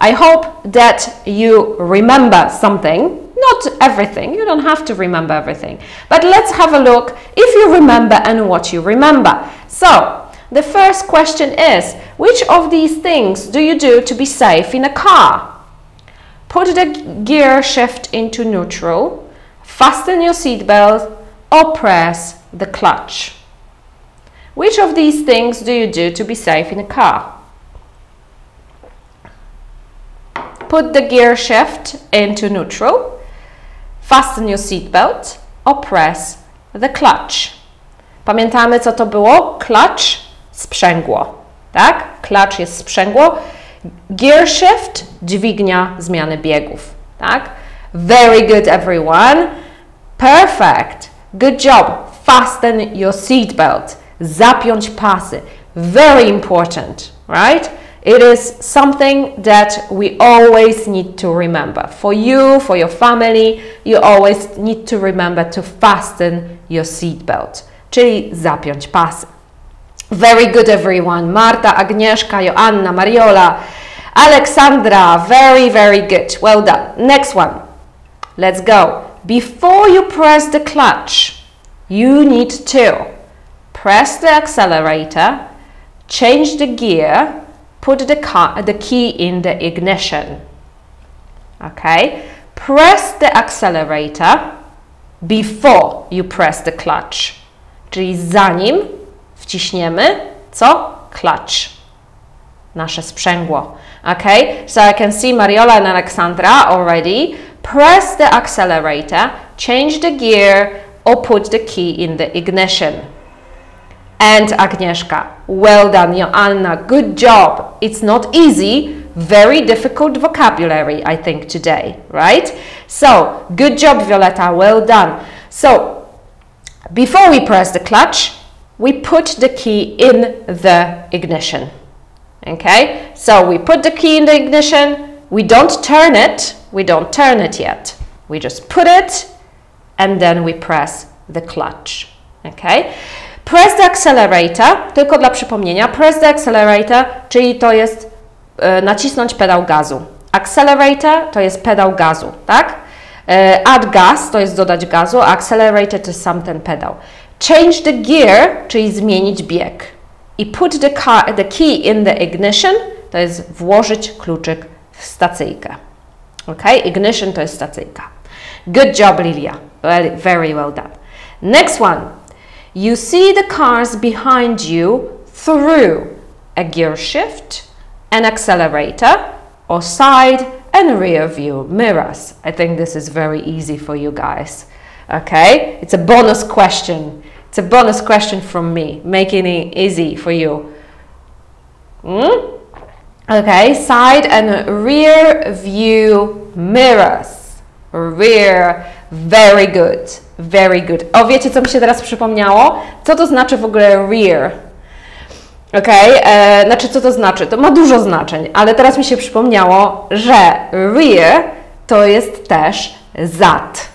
I hope that you remember something. Not everything, you don't have to remember everything. But let's have a look if you remember and what you remember. So, the first question is Which of these things do you do to be safe in a car? Put the gear shift into neutral, fasten your seatbelt, or press the clutch. Which of these things do you do to be safe in a car? Put the gear shift into neutral, fasten your seatbelt, or press the clutch. Pamiętamy, co to było? Clutch, sprzęgło. Tak? Clutch jest sprzęgło. Gear shift, dźwignia zmiany biegów. Tak? Very good, everyone. Perfect. Good job. Fasten your seatbelt. Zapiąć pasy. Very important, right? It is something that we always need to remember. For you, for your family, you always need to remember to fasten your seatbelt, czyli zapiąć pasy. Very good, everyone. Marta, Agnieszka, Joanna, Mariola, Alexandra. Very, very good. Well done. Next one. Let's go. Before you press the clutch, you need to press the accelerator, change the gear, put the, car, the key in the ignition. Okay? Press the accelerator before you press the clutch. Czyli zanim wciśniemy co? Clutch. Nasze sprzęgło. Okay? So I can see Mariola and Alexandra already. Press the accelerator, change the gear or put the key in the ignition. And Agnieszka, well done, Joanna, good job. It's not easy, very difficult vocabulary, I think, today, right? So, good job, Violetta, well done. So, before we press the clutch, we put the key in the ignition. Okay, so we put the key in the ignition, we don't turn it, we don't turn it yet. We just put it and then we press the clutch. Okay. Press the accelerator, tylko dla przypomnienia, press the accelerator, czyli to jest e, nacisnąć pedał gazu. Accelerator to jest pedał gazu, tak? E, add gas to jest dodać gazu, accelerator to jest sam ten pedał. Change the gear, czyli zmienić bieg. I put the, car, the key in the ignition, to jest włożyć kluczyk w stacyjkę. Ok, ignition to jest stacyjka. Good job, Lilia. Well, very well done. Next one. You see the cars behind you through a gear shift, an accelerator, or side and rear view mirrors. I think this is very easy for you guys. Okay, it's a bonus question. It's a bonus question from me, making it easy for you. Mm? Okay, side and rear view mirrors. Rear, very good, very good. O, wiecie co mi się teraz przypomniało? Co to znaczy w ogóle rear? Ok, e, znaczy co to znaczy? To ma dużo znaczeń, ale teraz mi się przypomniało, że rear to jest też zad.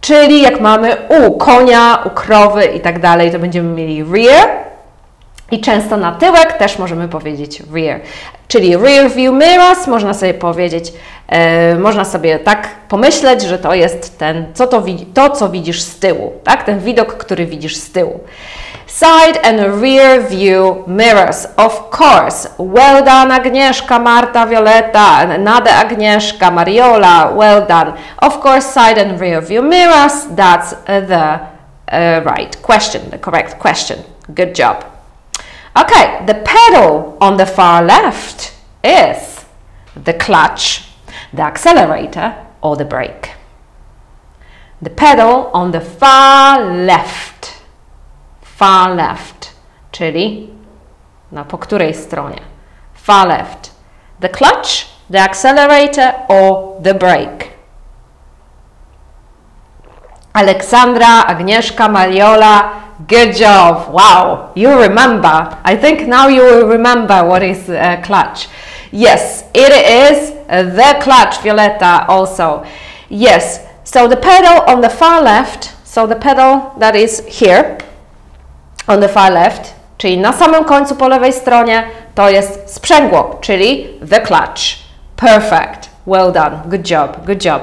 Czyli jak mamy u konia, u krowy i tak dalej, to będziemy mieli rear. I często na tyłek też możemy powiedzieć rear. Czyli rear view mirrors, można sobie powiedzieć, e, można sobie tak pomyśleć, że to jest ten, co to, to, co widzisz z tyłu, tak? Ten widok, który widzisz z tyłu. Side and rear view mirrors, of course. Well done, Agnieszka, Marta, Violeta, Nade, Agnieszka, Mariola, well done. Of course, side and rear view mirrors, that's the uh, right question, the correct question. Good job. Okay, the pedal on the far left is the clutch, the accelerator, or the brake. The pedal on the far left, far left, czyli na po której stronie? Far left. The clutch, the accelerator, or the brake. Alexandra, Agnieszka, Mariola, Good job. Wow. You remember. I think now you will remember what is clutch. Yes, it is the clutch, Violetta, also. Yes. So the pedal on the far left, so the pedal that is here, on the far left, czyli na samym końcu po lewej stronie, to jest sprzęgło, czyli the clutch. Perfect. Well done. Good job. Good job.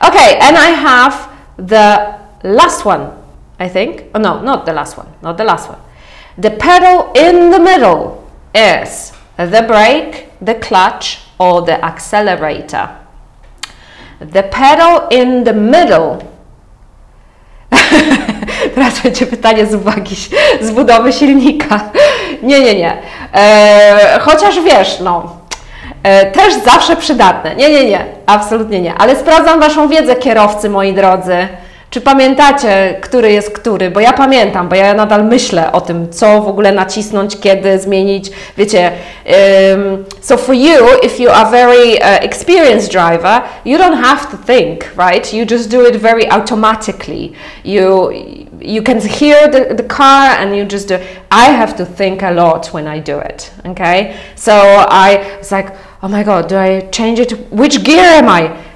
Okay, and I have the last one. I think. Oh, no, not the last one. Not the last one. The pedal in the middle is the brake, the clutch, or the accelerator. The pedal in the middle. [laughs] Teraz będzie pytanie z uwagi, z budowy silnika. Nie, nie, nie. E, chociaż wiesz, no, e, też zawsze przydatne. Nie, nie, nie, absolutnie nie. Ale sprawdzam Waszą wiedzę, kierowcy, moi drodzy. Czy pamiętacie, który jest który? Bo ja pamiętam, bo ja nadal myślę o tym, co w ogóle nacisnąć, kiedy zmienić. Wiecie, um, so for you, if you are very uh, experienced driver, you don't have to think, right? You just do it very automatically. You you can hear the, the car and you just do. I have to think a lot when I do it. Okay, so I was like, oh my god, do I change it? Which gear am I?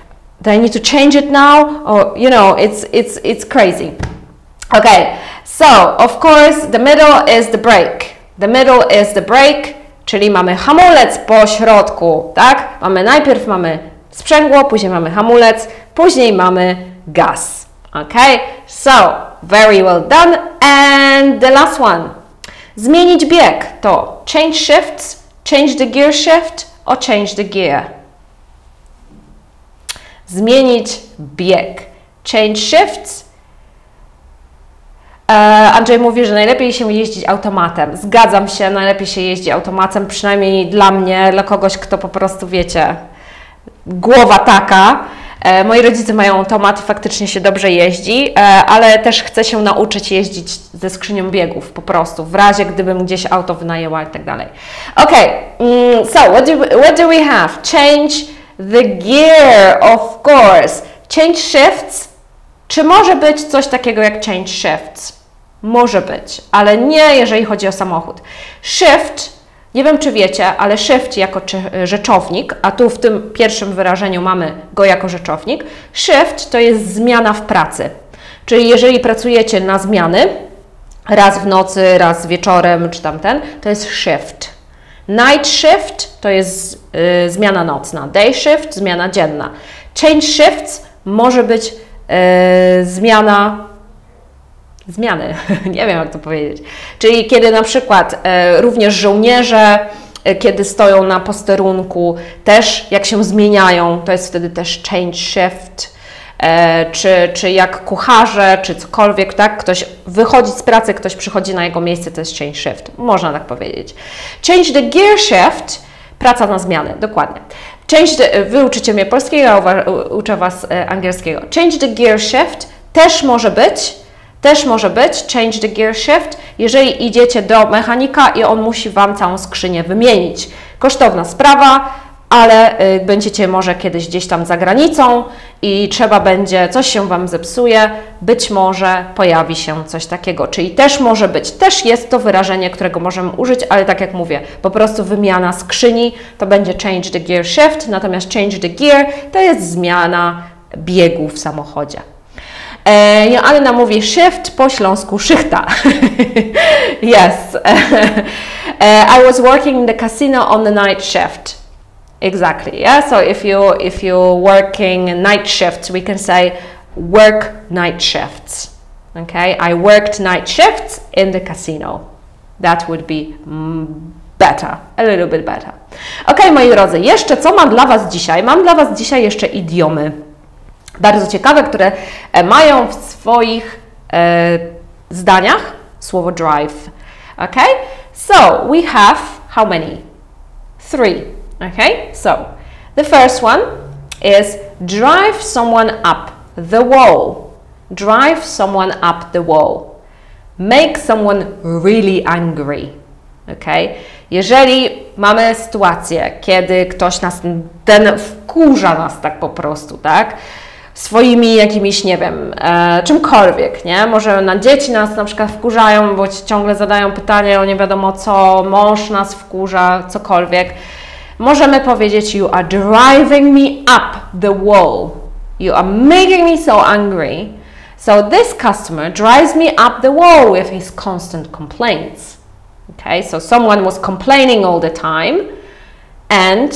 Do I need to change it now? Or you know, it's it's it's crazy. Okay, so of course the middle is the brake. The middle is the brake, czyli mamy hamulec po środku, tak? Mamy najpierw mamy sprzęgło, później mamy hamulec, później mamy gaz. Okay, so very well done. And the last one. Zmienić bieg to change shifts, change the gear shift or change the gear zmienić bieg. Change shifts. E, Andrzej mówi, że najlepiej się jeździć automatem. Zgadzam się, najlepiej się jeździ automatem, przynajmniej dla mnie, dla kogoś, kto po prostu, wiecie, głowa taka. E, moi rodzice mają automat i faktycznie się dobrze jeździ, e, ale też chcę się nauczyć jeździć ze skrzynią biegów po prostu, w razie gdybym gdzieś auto wynajęła i tak dalej. Ok, mm, so what do, what do we have? Change The gear, of course. Change shifts. Czy może być coś takiego jak change shifts? Może być, ale nie jeżeli chodzi o samochód. Shift, nie wiem czy wiecie, ale shift jako rzeczownik, a tu w tym pierwszym wyrażeniu mamy go jako rzeczownik. Shift to jest zmiana w pracy. Czyli jeżeli pracujecie na zmiany, raz w nocy, raz wieczorem, czy tamten, to jest shift. Night shift to jest y, zmiana nocna, day shift zmiana dzienna. Change shifts może być y, zmiana zmiany, [laughs] nie wiem jak to powiedzieć. Czyli kiedy na przykład y, również żołnierze y, kiedy stoją na posterunku, też jak się zmieniają, to jest wtedy też change shift. E, czy, czy jak kucharze, czy cokolwiek, tak? Ktoś wychodzi z pracy, ktoś przychodzi na jego miejsce, to jest change shift. Można tak powiedzieć. Change the gear shift, praca na zmianę, dokładnie. Change the, wy uczycie mnie polskiego, ja uczę Was e, angielskiego. Change the gear shift też może być, też może być change the gear shift, jeżeli idziecie do mechanika i on musi Wam całą skrzynię wymienić. Kosztowna sprawa, ale y, będziecie może kiedyś gdzieś tam za granicą i trzeba będzie, coś się Wam zepsuje, być może pojawi się coś takiego. Czyli też może być, też jest to wyrażenie, którego możemy użyć, ale tak jak mówię, po prostu wymiana skrzyni to będzie change the gear shift, natomiast change the gear to jest zmiana biegu w samochodzie. E, Joanna mówi shift po śląsku szychta. [laughs] yes. [laughs] E, I was working in the casino on the night shift. Exactly. Yeah. So if you if you're working night shifts, we can say work night shifts. Okay. I worked night shifts in the casino. That would be mm, better, a little bit better. Ok, moi drodzy, jeszcze co mam dla Was dzisiaj? Mam dla Was dzisiaj jeszcze idiomy bardzo ciekawe, które e, mają w swoich e, zdaniach słowo drive. Ok? So we have how many? Three. Okay, so the first one is drive someone up the wall. Drive someone up the wall. Make someone really angry. Okay? Jeżeli mamy sytuację, kiedy ktoś nas, ten wkurza nas tak po prostu, tak? Swoimi jakimiś, nie wiem, e, czymkolwiek, nie? Może na dzieci nas na przykład wkurzają, bo ciągle zadają pytanie o nie wiadomo co, mąż nas wkurza, cokolwiek możemy powiedzieć You are driving me up the wall. You are making me so angry. So this customer drives me up the wall with his constant complaints. Okay, so someone was complaining all the time, and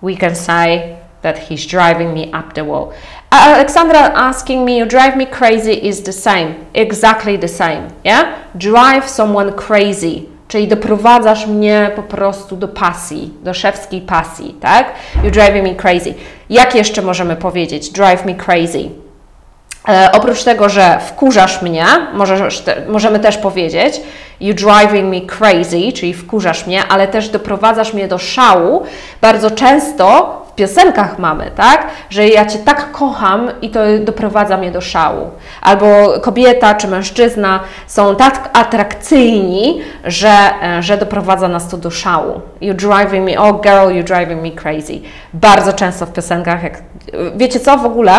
we can say that he's driving me up the wall. Alexandra asking me, you drive me crazy is the same, exactly the same. Yeah, drive someone crazy czyli doprowadzasz mnie po prostu do pasji, do szewskiej pasji, tak? You driving me crazy. Jak jeszcze możemy powiedzieć? Drive me crazy. E, oprócz tego, że wkurzasz mnie, możesz, możemy też powiedzieć you driving me crazy, czyli wkurzasz mnie, ale też doprowadzasz mnie do szału. Bardzo często w piosenkach mamy, tak, że ja Cię tak kocham i to doprowadza mnie do szału. Albo kobieta czy mężczyzna są tak atrakcyjni, że, e, że doprowadza nas to do szału. You driving me, oh girl, you driving me crazy. Bardzo często w piosenkach, jak, wiecie co w ogóle?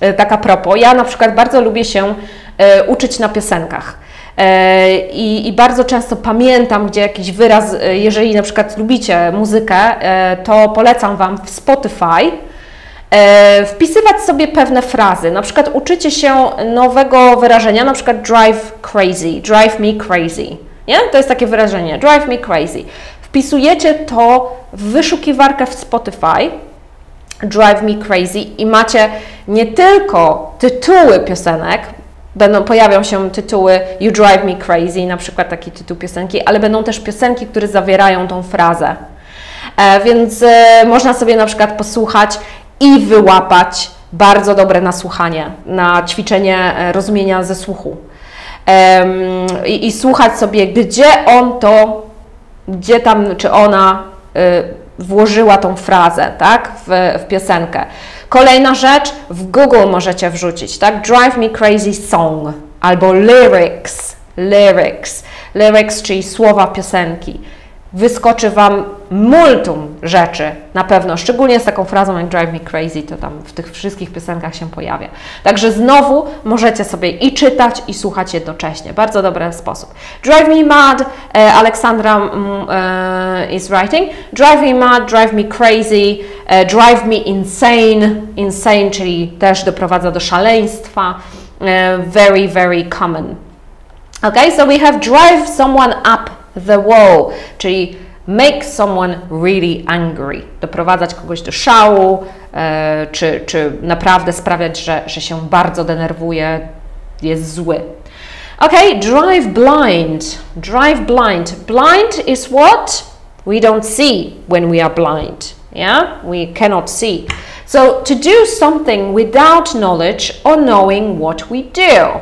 E, taka propos. Ja na przykład bardzo lubię się e, uczyć na piosenkach. E, I, I, bardzo często pamiętam, gdzie jakiś wyraz, jeżeli na przykład lubicie muzykę, to polecam Wam w Spotify wpisywać sobie pewne frazy. Na przykład uczycie się nowego wyrażenia, na przykład drive crazy, drive me crazy. Nie? To jest takie wyrażenie, drive me crazy. Wpisujecie to w wyszukiwarkę w Spotify Drive Me Crazy i macie nie tylko tytuły piosenek, będą, pojawią się tytuły You Drive Me Crazy, na przykład taki tytuł piosenki, ale będą też piosenki, które zawierają tą frazę. E, więc e, można sobie na przykład posłuchać i wyłapać bardzo dobre nasłuchanie, na ćwiczenie e, rozumienia ze słuchu. i, I słuchać sobie, gdzie on to, gdzie tam, czy ona y, włożyła tą frazę, tak, w, w piosenkę. Kolejna rzecz, w Google możecie wrzucić, tak, Drive Me Crazy Song albo lyrics, lyrics, lyrics, czyli słowa piosenki wyskoczy Wam multum rzeczy na pewno, szczególnie z taką frazą jak Drive Me Crazy, to tam w tych wszystkich piosenkach się pojawia. Także znowu możecie sobie i czytać, i słuchać jednocześnie. Bardzo dobry sposób. Drive Me Mad, e, Aleksandra mm, e, is writing. Drive Me Mad, Drive Me Crazy, e, Drive Me Insane, insane, czyli też doprowadza do szaleństwa. Very, very common. Okay, so we have drive someone up the wall, czyli make someone really angry, doprowadzać kogoś do szału, e, czy, czy naprawdę sprawiać, że, że się bardzo denerwuje, jest zły. Okay, drive blind. Drive blind. Blind is what? We don't see when we are blind. Yeah, we cannot see. So to do something without knowledge or knowing what we do.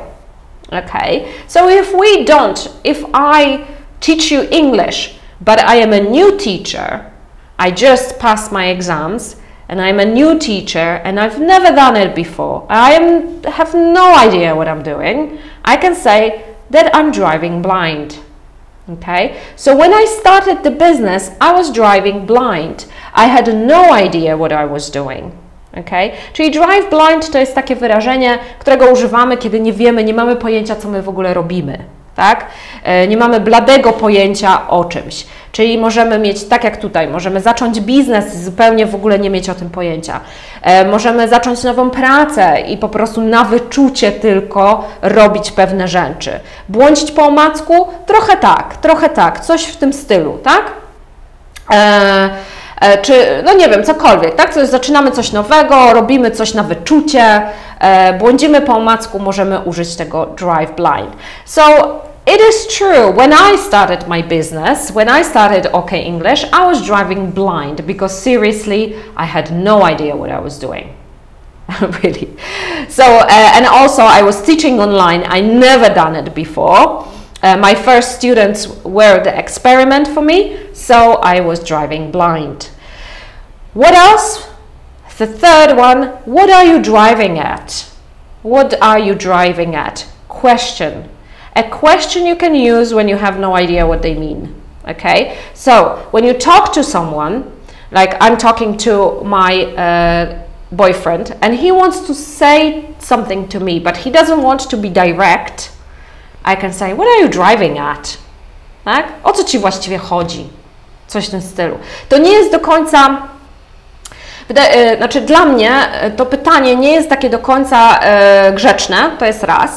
Okay, so if we don't, if I teach you English, but I am a new teacher. I just passed my exams and I'm a new teacher and I've never done it before. I am, have no idea what I'm doing. I can say that I'm driving blind. Okay, so when I started the business, I was driving blind. I had no idea what I was doing. Okay? Czyli drive blind to jest takie wyrażenie, którego używamy, kiedy nie wiemy, nie mamy pojęcia, co my w ogóle robimy tak? E, nie mamy bladego pojęcia o czymś. Czyli możemy mieć, tak jak tutaj, możemy zacząć biznes i zupełnie w ogóle nie mieć o tym pojęcia. E, możemy zacząć nową pracę i po prostu na wyczucie tylko robić pewne rzeczy. Błądzić po omacku? Trochę tak, trochę tak, coś w tym stylu, tak? E, e czy, no nie wiem, cokolwiek, tak? Zaczynamy coś nowego, robimy coś na wyczucie, e, błądzimy po omacku, możemy użyć tego drive blind. So, It is true. When I started my business, when I started OK English, I was driving blind because seriously, I had no idea what I was doing. [laughs] really. So, uh, and also I was teaching online. I never done it before. Uh, my first students were the experiment for me, so I was driving blind. What else? The third one, what are you driving at? What are you driving at? Question. A question you can use when you have no idea what they mean. Okay, so when you talk to someone, like I'm talking to my uh, boyfriend, and he wants to say something to me, but he doesn't want to be direct, I can say, What are you driving at? Tak? O co ci właściwie chodzi? Coś w tym stylu. To nie jest do końca. Wydaje, znaczy, dla mnie to pytanie nie jest takie do końca e, grzeczne, to jest raz.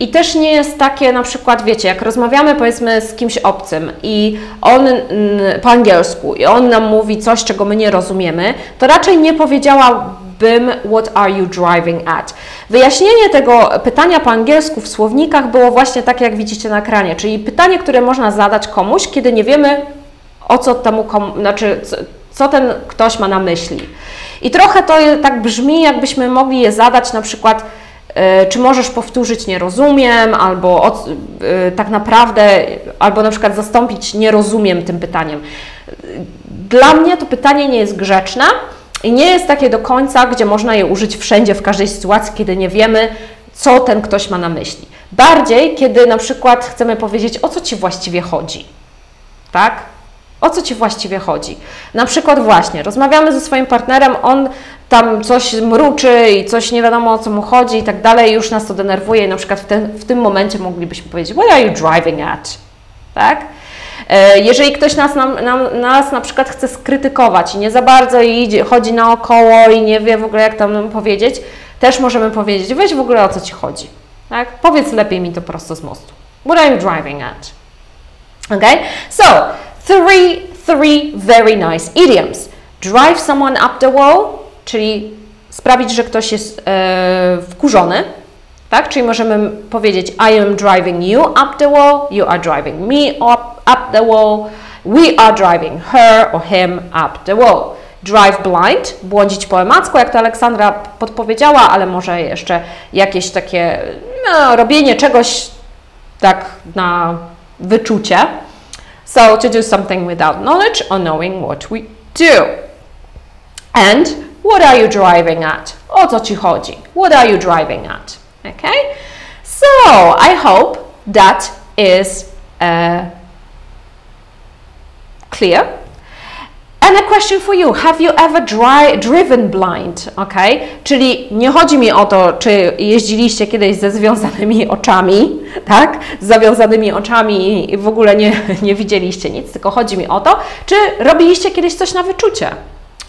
I też nie jest takie na przykład, wiecie, jak rozmawiamy powiedzmy z kimś obcym i on po angielsku i on nam mówi coś, czego my nie rozumiemy, to raczej nie powiedziała bym what are you driving at? Wyjaśnienie tego pytania po angielsku w słownikach było właśnie takie, jak widzicie na ekranie, czyli pytanie, które można zadać komuś, kiedy nie wiemy, o co temu komu, znaczy, co, ten ktoś ma na myśli. I trochę to tak brzmi, jakbyśmy mogli je zadać na przykład, e, czy możesz powtórzyć nie rozumiem, albo o, e, tak naprawdę, albo na przykład zastąpić nie rozumiem tym pytaniem. Dla mnie to pytanie nie jest grzeczne i nie jest takie do końca, gdzie można je użyć wszędzie, w każdej sytuacji, kiedy nie wiemy, co ten ktoś ma na myśli. Bardziej, kiedy na przykład chcemy powiedzieć, o co Ci właściwie chodzi. Tak? O co Ci właściwie chodzi? Na przykład właśnie, rozmawiamy ze swoim partnerem, on tam coś mruczy i coś nie wiadomo o co mu chodzi i tak dalej, już nas to denerwuje i na przykład w, ten, w tym momencie moglibyśmy powiedzieć, what are you driving at? Tak? E, jeżeli ktoś nas, nam, nam, nas na przykład chce skrytykować i nie za bardzo idzie, chodzi naokoło i nie wie w ogóle jak tam powiedzieć, też możemy powiedzieć, weź w ogóle o co Ci chodzi. Tak? Powiedz lepiej mi to prosto z mostu. What are you driving at? Okay? So, three, three very nice idioms. Drive someone up the wall, czyli sprawić, że ktoś jest e, wkurzony, tak? Czyli możemy powiedzieć I am driving you up the wall, you are driving me up, up the wall, we are driving her or him up the wall. Drive blind, błądzić po emacku, jak to Aleksandra podpowiedziała, ale może jeszcze jakieś takie no, robienie czegoś tak na wyczucie. So to do something without knowledge or knowing what we do. And what are you driving at? O co ci chodzi? What are you driving at? Okay? So I hope that is uh, clear. And a question for you. Have you ever dry, driven blind? Ok? Czyli nie chodzi mi o to, czy jeździliście kiedyś ze związanymi [laughs] oczami, tak? Z zawiązanymi oczami i w ogóle nie, [laughs] nie widzieliście nic, tylko chodzi mi o to, czy robiliście kiedyś coś na wyczucie.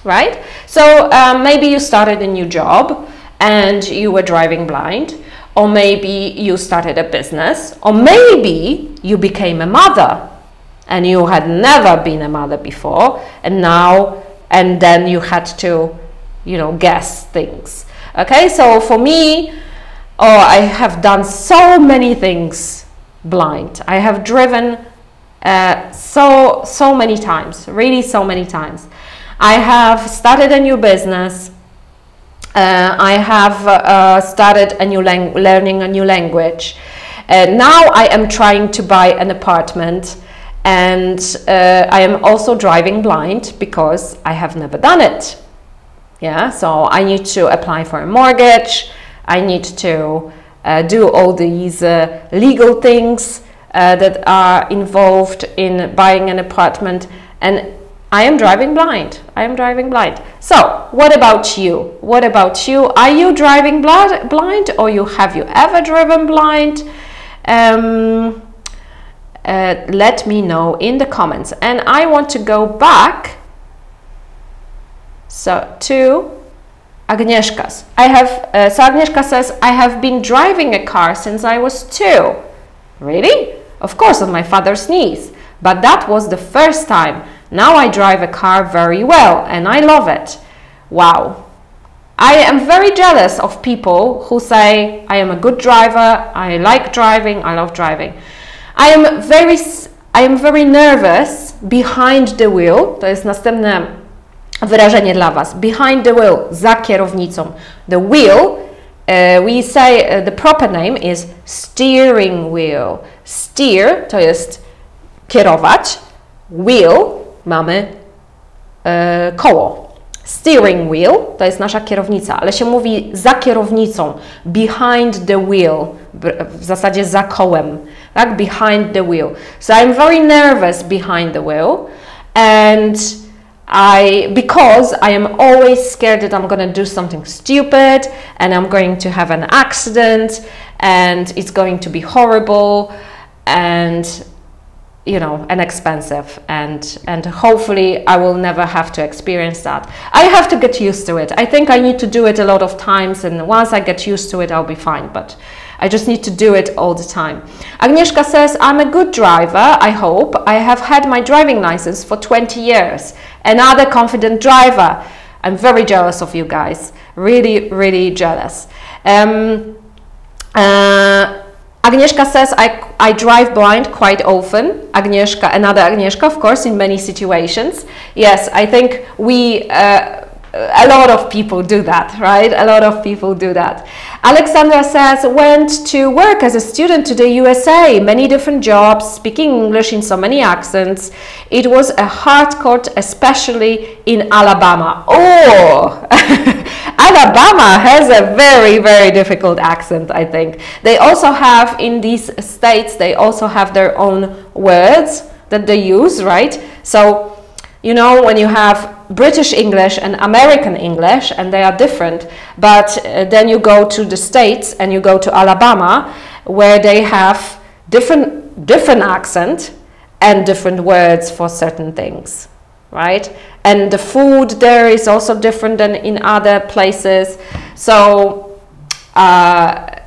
Right? So um, maybe you started a new job and you were driving blind, or maybe you started a business, or maybe you became a mother and you had never been a mother before. And now and then you had to you know guess things. Okay so for me oh i have done so many things blind. I have driven uh, so so many times really so many times. I have started a new business. Uh, i have uh, started a new learning a new language. Uh, now i am trying to buy an apartment and uh, I am also driving blind because I have never done it. Yeah, so I need to apply for a mortgage, I need to uh, do all these uh, legal things uh, that are involved in buying an apartment, and I am driving blind. I am driving blind. So, what about you? What about you? Are you driving blind, or you have you ever driven blind? Um, uh, let me know in the comments. And I want to go back so to Agnieszka's. I have uh, so Agnieszka says I have been driving a car since I was two. Really? Of course, on my father's knees. But that was the first time. Now I drive a car very well and I love it. Wow. I am very jealous of people who say I am a good driver, I like driving, I love driving. I am very, I am very nervous behind the wheel. To jest następne wyrażenie dla Was. Behind the wheel, za kierownicą. The wheel, uh, we say uh, the proper name is steering wheel. Steer to jest kierować. Wheel mamy uh, koło. Steering wheel to jest nasza kierownica, ale się mówi za kierownicą. Behind the wheel, w zasadzie za kołem like behind the wheel. So I'm very nervous behind the wheel and I because I am always scared that I'm going to do something stupid and I'm going to have an accident and it's going to be horrible and you know and expensive and and hopefully I will never have to experience that. I have to get used to it. I think I need to do it a lot of times and once I get used to it I'll be fine but I just need to do it all the time. Agnieszka says, I'm a good driver, I hope. I have had my driving license for 20 years. Another confident driver. I'm very jealous of you guys. Really, really jealous. Um, uh, Agnieszka says, I, I drive blind quite often. Agnieszka, another Agnieszka, of course, in many situations. Yes, I think we, uh, a lot of people do that, right? A lot of people do that. Alexandra says, went to work as a student to the USA, many different jobs, speaking English in so many accents. It was a hard court, especially in Alabama. Oh, [laughs] Alabama has a very, very difficult accent, I think. They also have, in these states, they also have their own words that they use, right? So you know, when you have British English and American English, and they are different, but uh, then you go to the States and you go to Alabama, where they have different, different accent and different words for certain things, right? And the food there is also different than in other places. So, uh,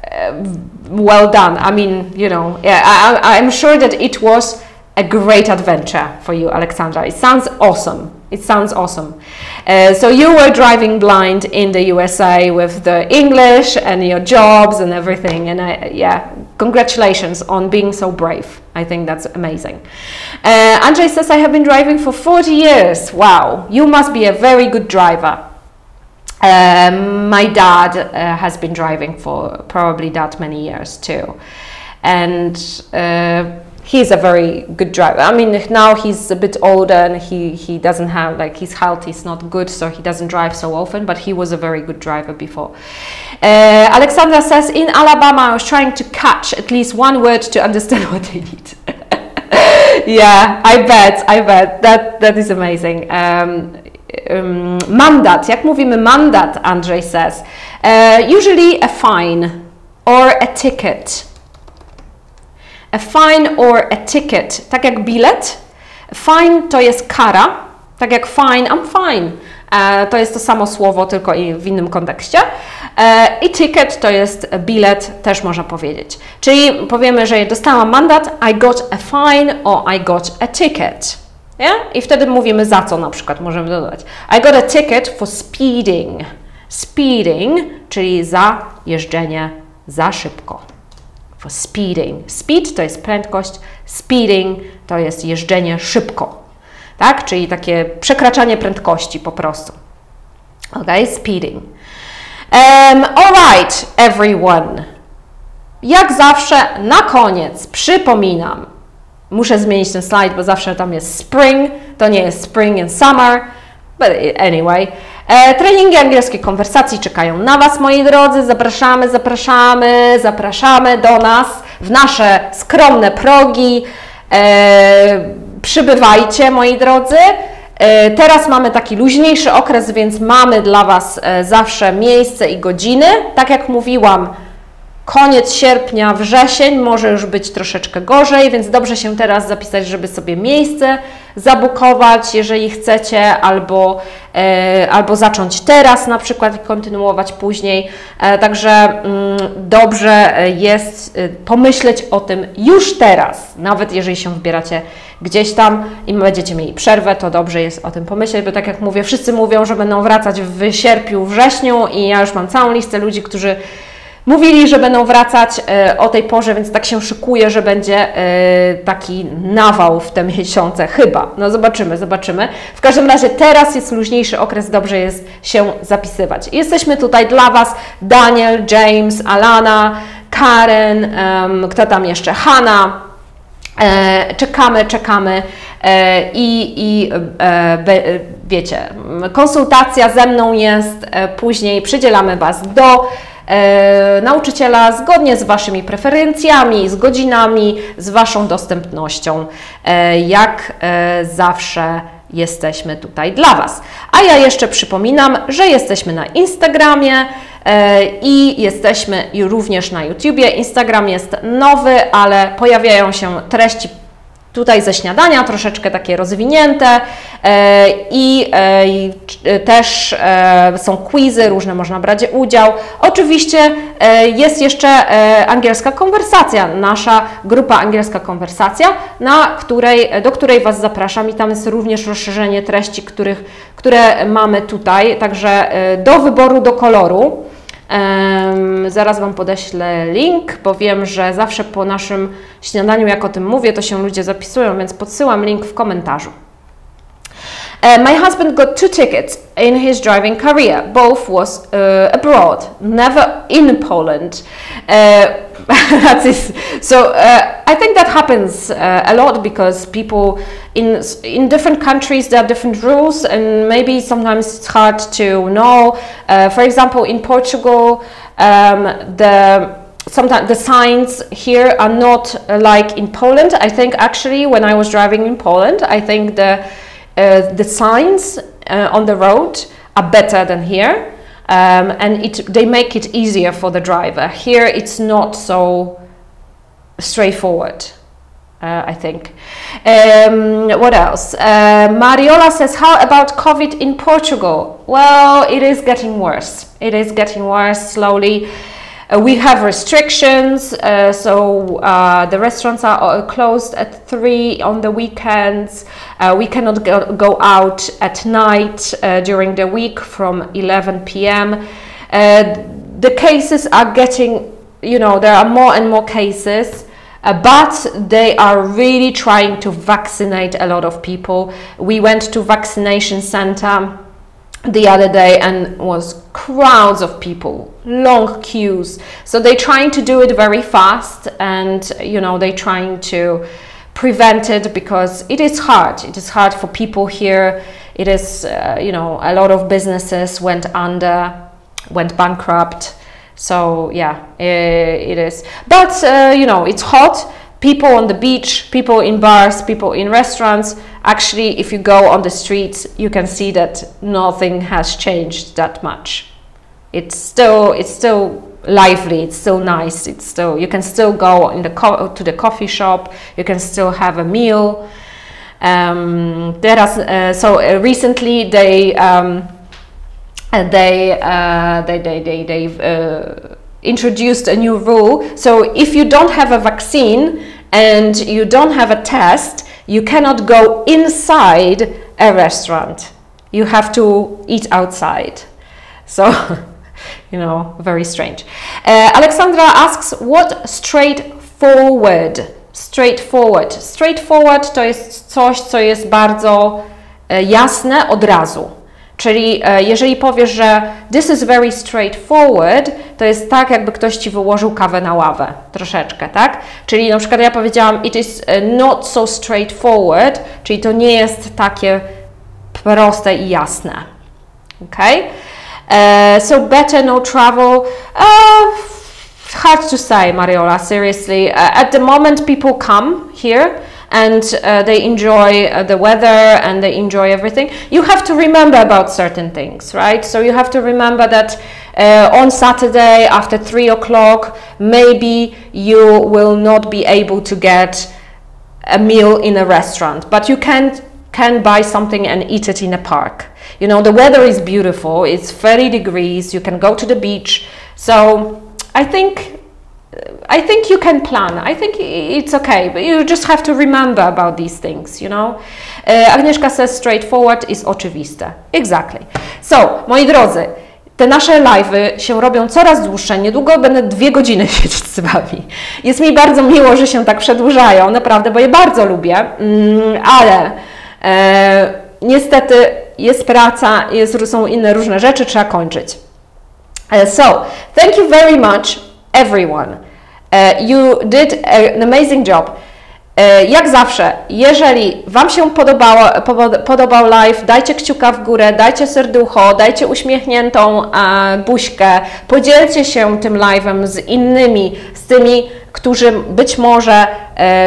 well done. I mean, you know, yeah, I, I'm sure that it was a great adventure for you, Alexandra. It sounds awesome. It sounds awesome. Uh, so you were driving blind in the USA with the English and your jobs and everything. And I, yeah, congratulations on being so brave. I think that's amazing. Uh, says, I have been driving for 40 years. Wow, you must be a very good driver. Um, my dad uh, has been driving for probably that many years too. And uh, he's a very good driver. I mean, now he's a bit older and he, he doesn't have, like, his health is not good, so he doesn't drive so often, but he was a very good driver before. Uh, Alexandra says, in Alabama, I was trying to catch at least one word to understand [laughs] what they need. [laughs] yeah, I bet, I bet. That, that is amazing. Um, um, mandat, jak mówimy mandat, Andrzej says. Uh, usually a fine or a ticket. A fine or a ticket, tak jak bilet. Fine to jest kara, tak jak fine, I'm fine. E, to jest to samo słowo, tylko i w innym kontekście. E, I ticket to jest bilet, też można powiedzieć. Czyli powiemy, że dostałam mandat, I got a fine or I got a ticket. Yeah? I wtedy mówimy za co na przykład, możemy dodać. I got a ticket for speeding. Speeding, czyli za jeżdżenie za szybko for speeding. Speed to jest prędkość, speeding to jest jeżdżenie szybko, tak? Czyli takie przekraczanie prędkości po prostu. Ok, speeding. Um, alright, everyone. Jak zawsze na koniec przypominam, muszę zmienić ten slajd, bo zawsze tam jest spring, to nie jest spring and summer, but anyway. E, treningi angielskiej konwersacji czekają na Was, moi drodzy. Zapraszamy, zapraszamy, zapraszamy do nas w nasze skromne progi. E, przybywajcie, moi drodzy. E, teraz mamy taki luźniejszy okres, więc mamy dla Was zawsze miejsce i godziny. Tak jak mówiłam, koniec sierpnia, wrzesień może już być troszeczkę gorzej, więc dobrze się teraz zapisać, żeby sobie miejsce zabukować, jeżeli chcecie, albo, e, albo zacząć teraz na przykład i kontynuować później. E, także mm, dobrze jest e, pomyśleć o tym już teraz, nawet jeżeli się wybieracie gdzieś tam i będziecie mieli przerwę, to dobrze jest o tym pomyśleć, bo tak jak mówię, wszyscy mówią, że będą wracać w sierpniu, wrześniu i ja już mam całą listę ludzi, którzy Mówili, że będą wracać e, o tej porze, więc tak się szykuje, że będzie e, taki nawał w te [laughs] miesiące, chyba. No zobaczymy, zobaczymy. W każdym razie teraz jest luźniejszy okres, dobrze jest się zapisywać. Jesteśmy tutaj dla Was, Daniel, James, Alana, Karen, kto tam jeszcze, Hanna. E, czekamy, czekamy i, i be, wiecie, konsultacja ze mną jest, później przydzielamy Was do e, nauczyciela zgodnie z Waszymi preferencjami, z godzinami, z Waszą dostępnością, e, jak e, zawsze jesteśmy tutaj dla Was. A ja jeszcze przypominam, że jesteśmy na Instagramie i jesteśmy również na YouTubie. Instagram jest nowy, ale pojawiają się treści Tutaj ze śniadania troszeczkę takie rozwinięte e, i e, też e, są quizy, różne można brać udział. Oczywiście jest jeszcze angielska konwersacja, nasza grupa angielska konwersacja, na której, do której Was zapraszam i tam jest również rozszerzenie treści, których, które mamy tutaj, także do wyboru, do koloru. Zaraz Wam podeślę link, bo wiem, że zawsze po naszym śniadaniu, jak o tym mówię, to się ludzie zapisują, więc podsyłam link w komentarzu. Uh, my husband got two tickets in his driving career. Both was uh, abroad, never in Poland. Uh, [laughs] that's. So uh, I think that happens uh, a lot because people in in different countries there are different rules, and maybe sometimes it's hard to know. Uh, for example, in Portugal, um, the sometimes the signs here are not like in Poland. I think actually when I was driving in Poland, I think the the signs uh, on the road are better than here. Um, and it, they make it easier for the driver. Here it's not so straightforward. Uh, I think. Um, what else? Uh, Mariola says, How about COVID in Portugal? Well, it is getting worse. It is getting worse slowly. Uh, we have restrictions, uh, so uh, the restaurants are uh, closed at 3 on the weekends. Uh, we cannot go, out at night uh, during the week from 11 p.m. the cases are getting, you know, there are more and more cases. but they are really trying to vaccinate a lot of people. We went to vaccination center the other day and was crowds of people long queues. So they're trying to do it very fast and you know they're trying to prevent it because it is hard. It is hard for people here. It is uh, you know a lot of businesses went under went bankrupt. So yeah it, it is. But uh, you know it's hot. People on the beach, people in bars, people in restaurants. Actually, if you go on the streets, you can see that nothing has changed that much. It's still it's still lively. It's still nice. It's still you can still go in the to the coffee shop. You can still have a meal. Um, teraz, uh, so uh, recently they um, uh, they, uh, they they they they uh, introduced a new rule. So if you don't have a vaccine and you don't have a test, you cannot go inside a restaurant. You have to eat outside. So, [laughs] you know, very strange. Uh, Alexandra asks, what straightforward? Straightforward. Straightforward to jest coś, co jest bardzo jasne od razu. Czyli e, jeżeli powiesz, że this is very straightforward, to jest tak, jakby ktoś ci wyłożył kawę na ławę, troszeczkę, tak? Czyli na przykład ja powiedziałam, it is e, not so straightforward, czyli to nie jest takie proste i jasne. Okay? Uh, so better no travel. Uh, hard to say, Mariola, seriously. Uh, at the moment, people come here and uh, they enjoy uh, the weather and they enjoy everything, you have to remember about certain things, right? So you have to remember that uh, on Saturday after three o'clock, maybe you will not be able to get a meal in a restaurant, but you can can buy something and eat it in a park. You know, the weather is beautiful, it's 30 degrees, you can go to the beach. So I think I think you can plan. I think it's okay, but you just have to remember about these things, you know. Uh, Agnieszka says straightforward is oczywiste. Exactly. So, moi drodzy, te nasze live'y się robią coraz dłuższe. Niedługo będę dwie godziny [laughs] siedzieć z Wami. Jest mi bardzo miło, że się tak przedłużają, naprawdę, bo je bardzo lubię, mm, ale e, niestety jest praca, jest, są inne różne rzeczy, trzeba kończyć. Uh, so, thank you very much, everyone. Uh, you did an amazing job. Jak zawsze, jeżeli Wam się podobało, podobał live, dajcie kciuka w górę, dajcie serducho, dajcie uśmiechniętą buźkę, podzielcie się tym live'em z innymi, z tymi, którzy być może e,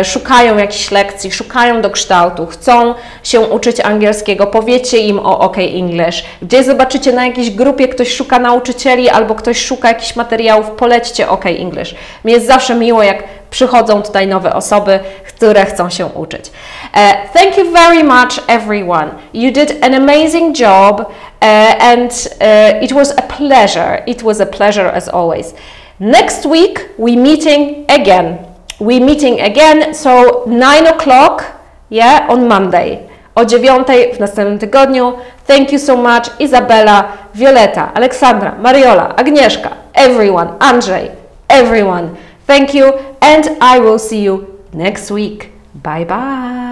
szukają jakichś lekcji, szukają do kształtu, chcą się uczyć angielskiego, powiecie im o OK English. Gdzie zobaczycie na jakiejś grupie ktoś szuka nauczycieli albo ktoś szuka jakichś materiałów, polećcie OK English. Mi jest zawsze miło, jak przychodzą tutaj nowe osoby, które chcą się uczyć. Uh, thank you very much, everyone. You did an amazing job, uh, and it was a pleasure. It was a pleasure as always. Next week we meeting again. We meeting again, so nine o'clock, yeah, on Monday. O dziewiątej w następnym tygodniu. Thank you so much, Izabela, Violeta, Aleksandra, Mariola, Agnieszka, everyone, Andrzej, everyone. Thank you, and I will see you next week. Bye bye.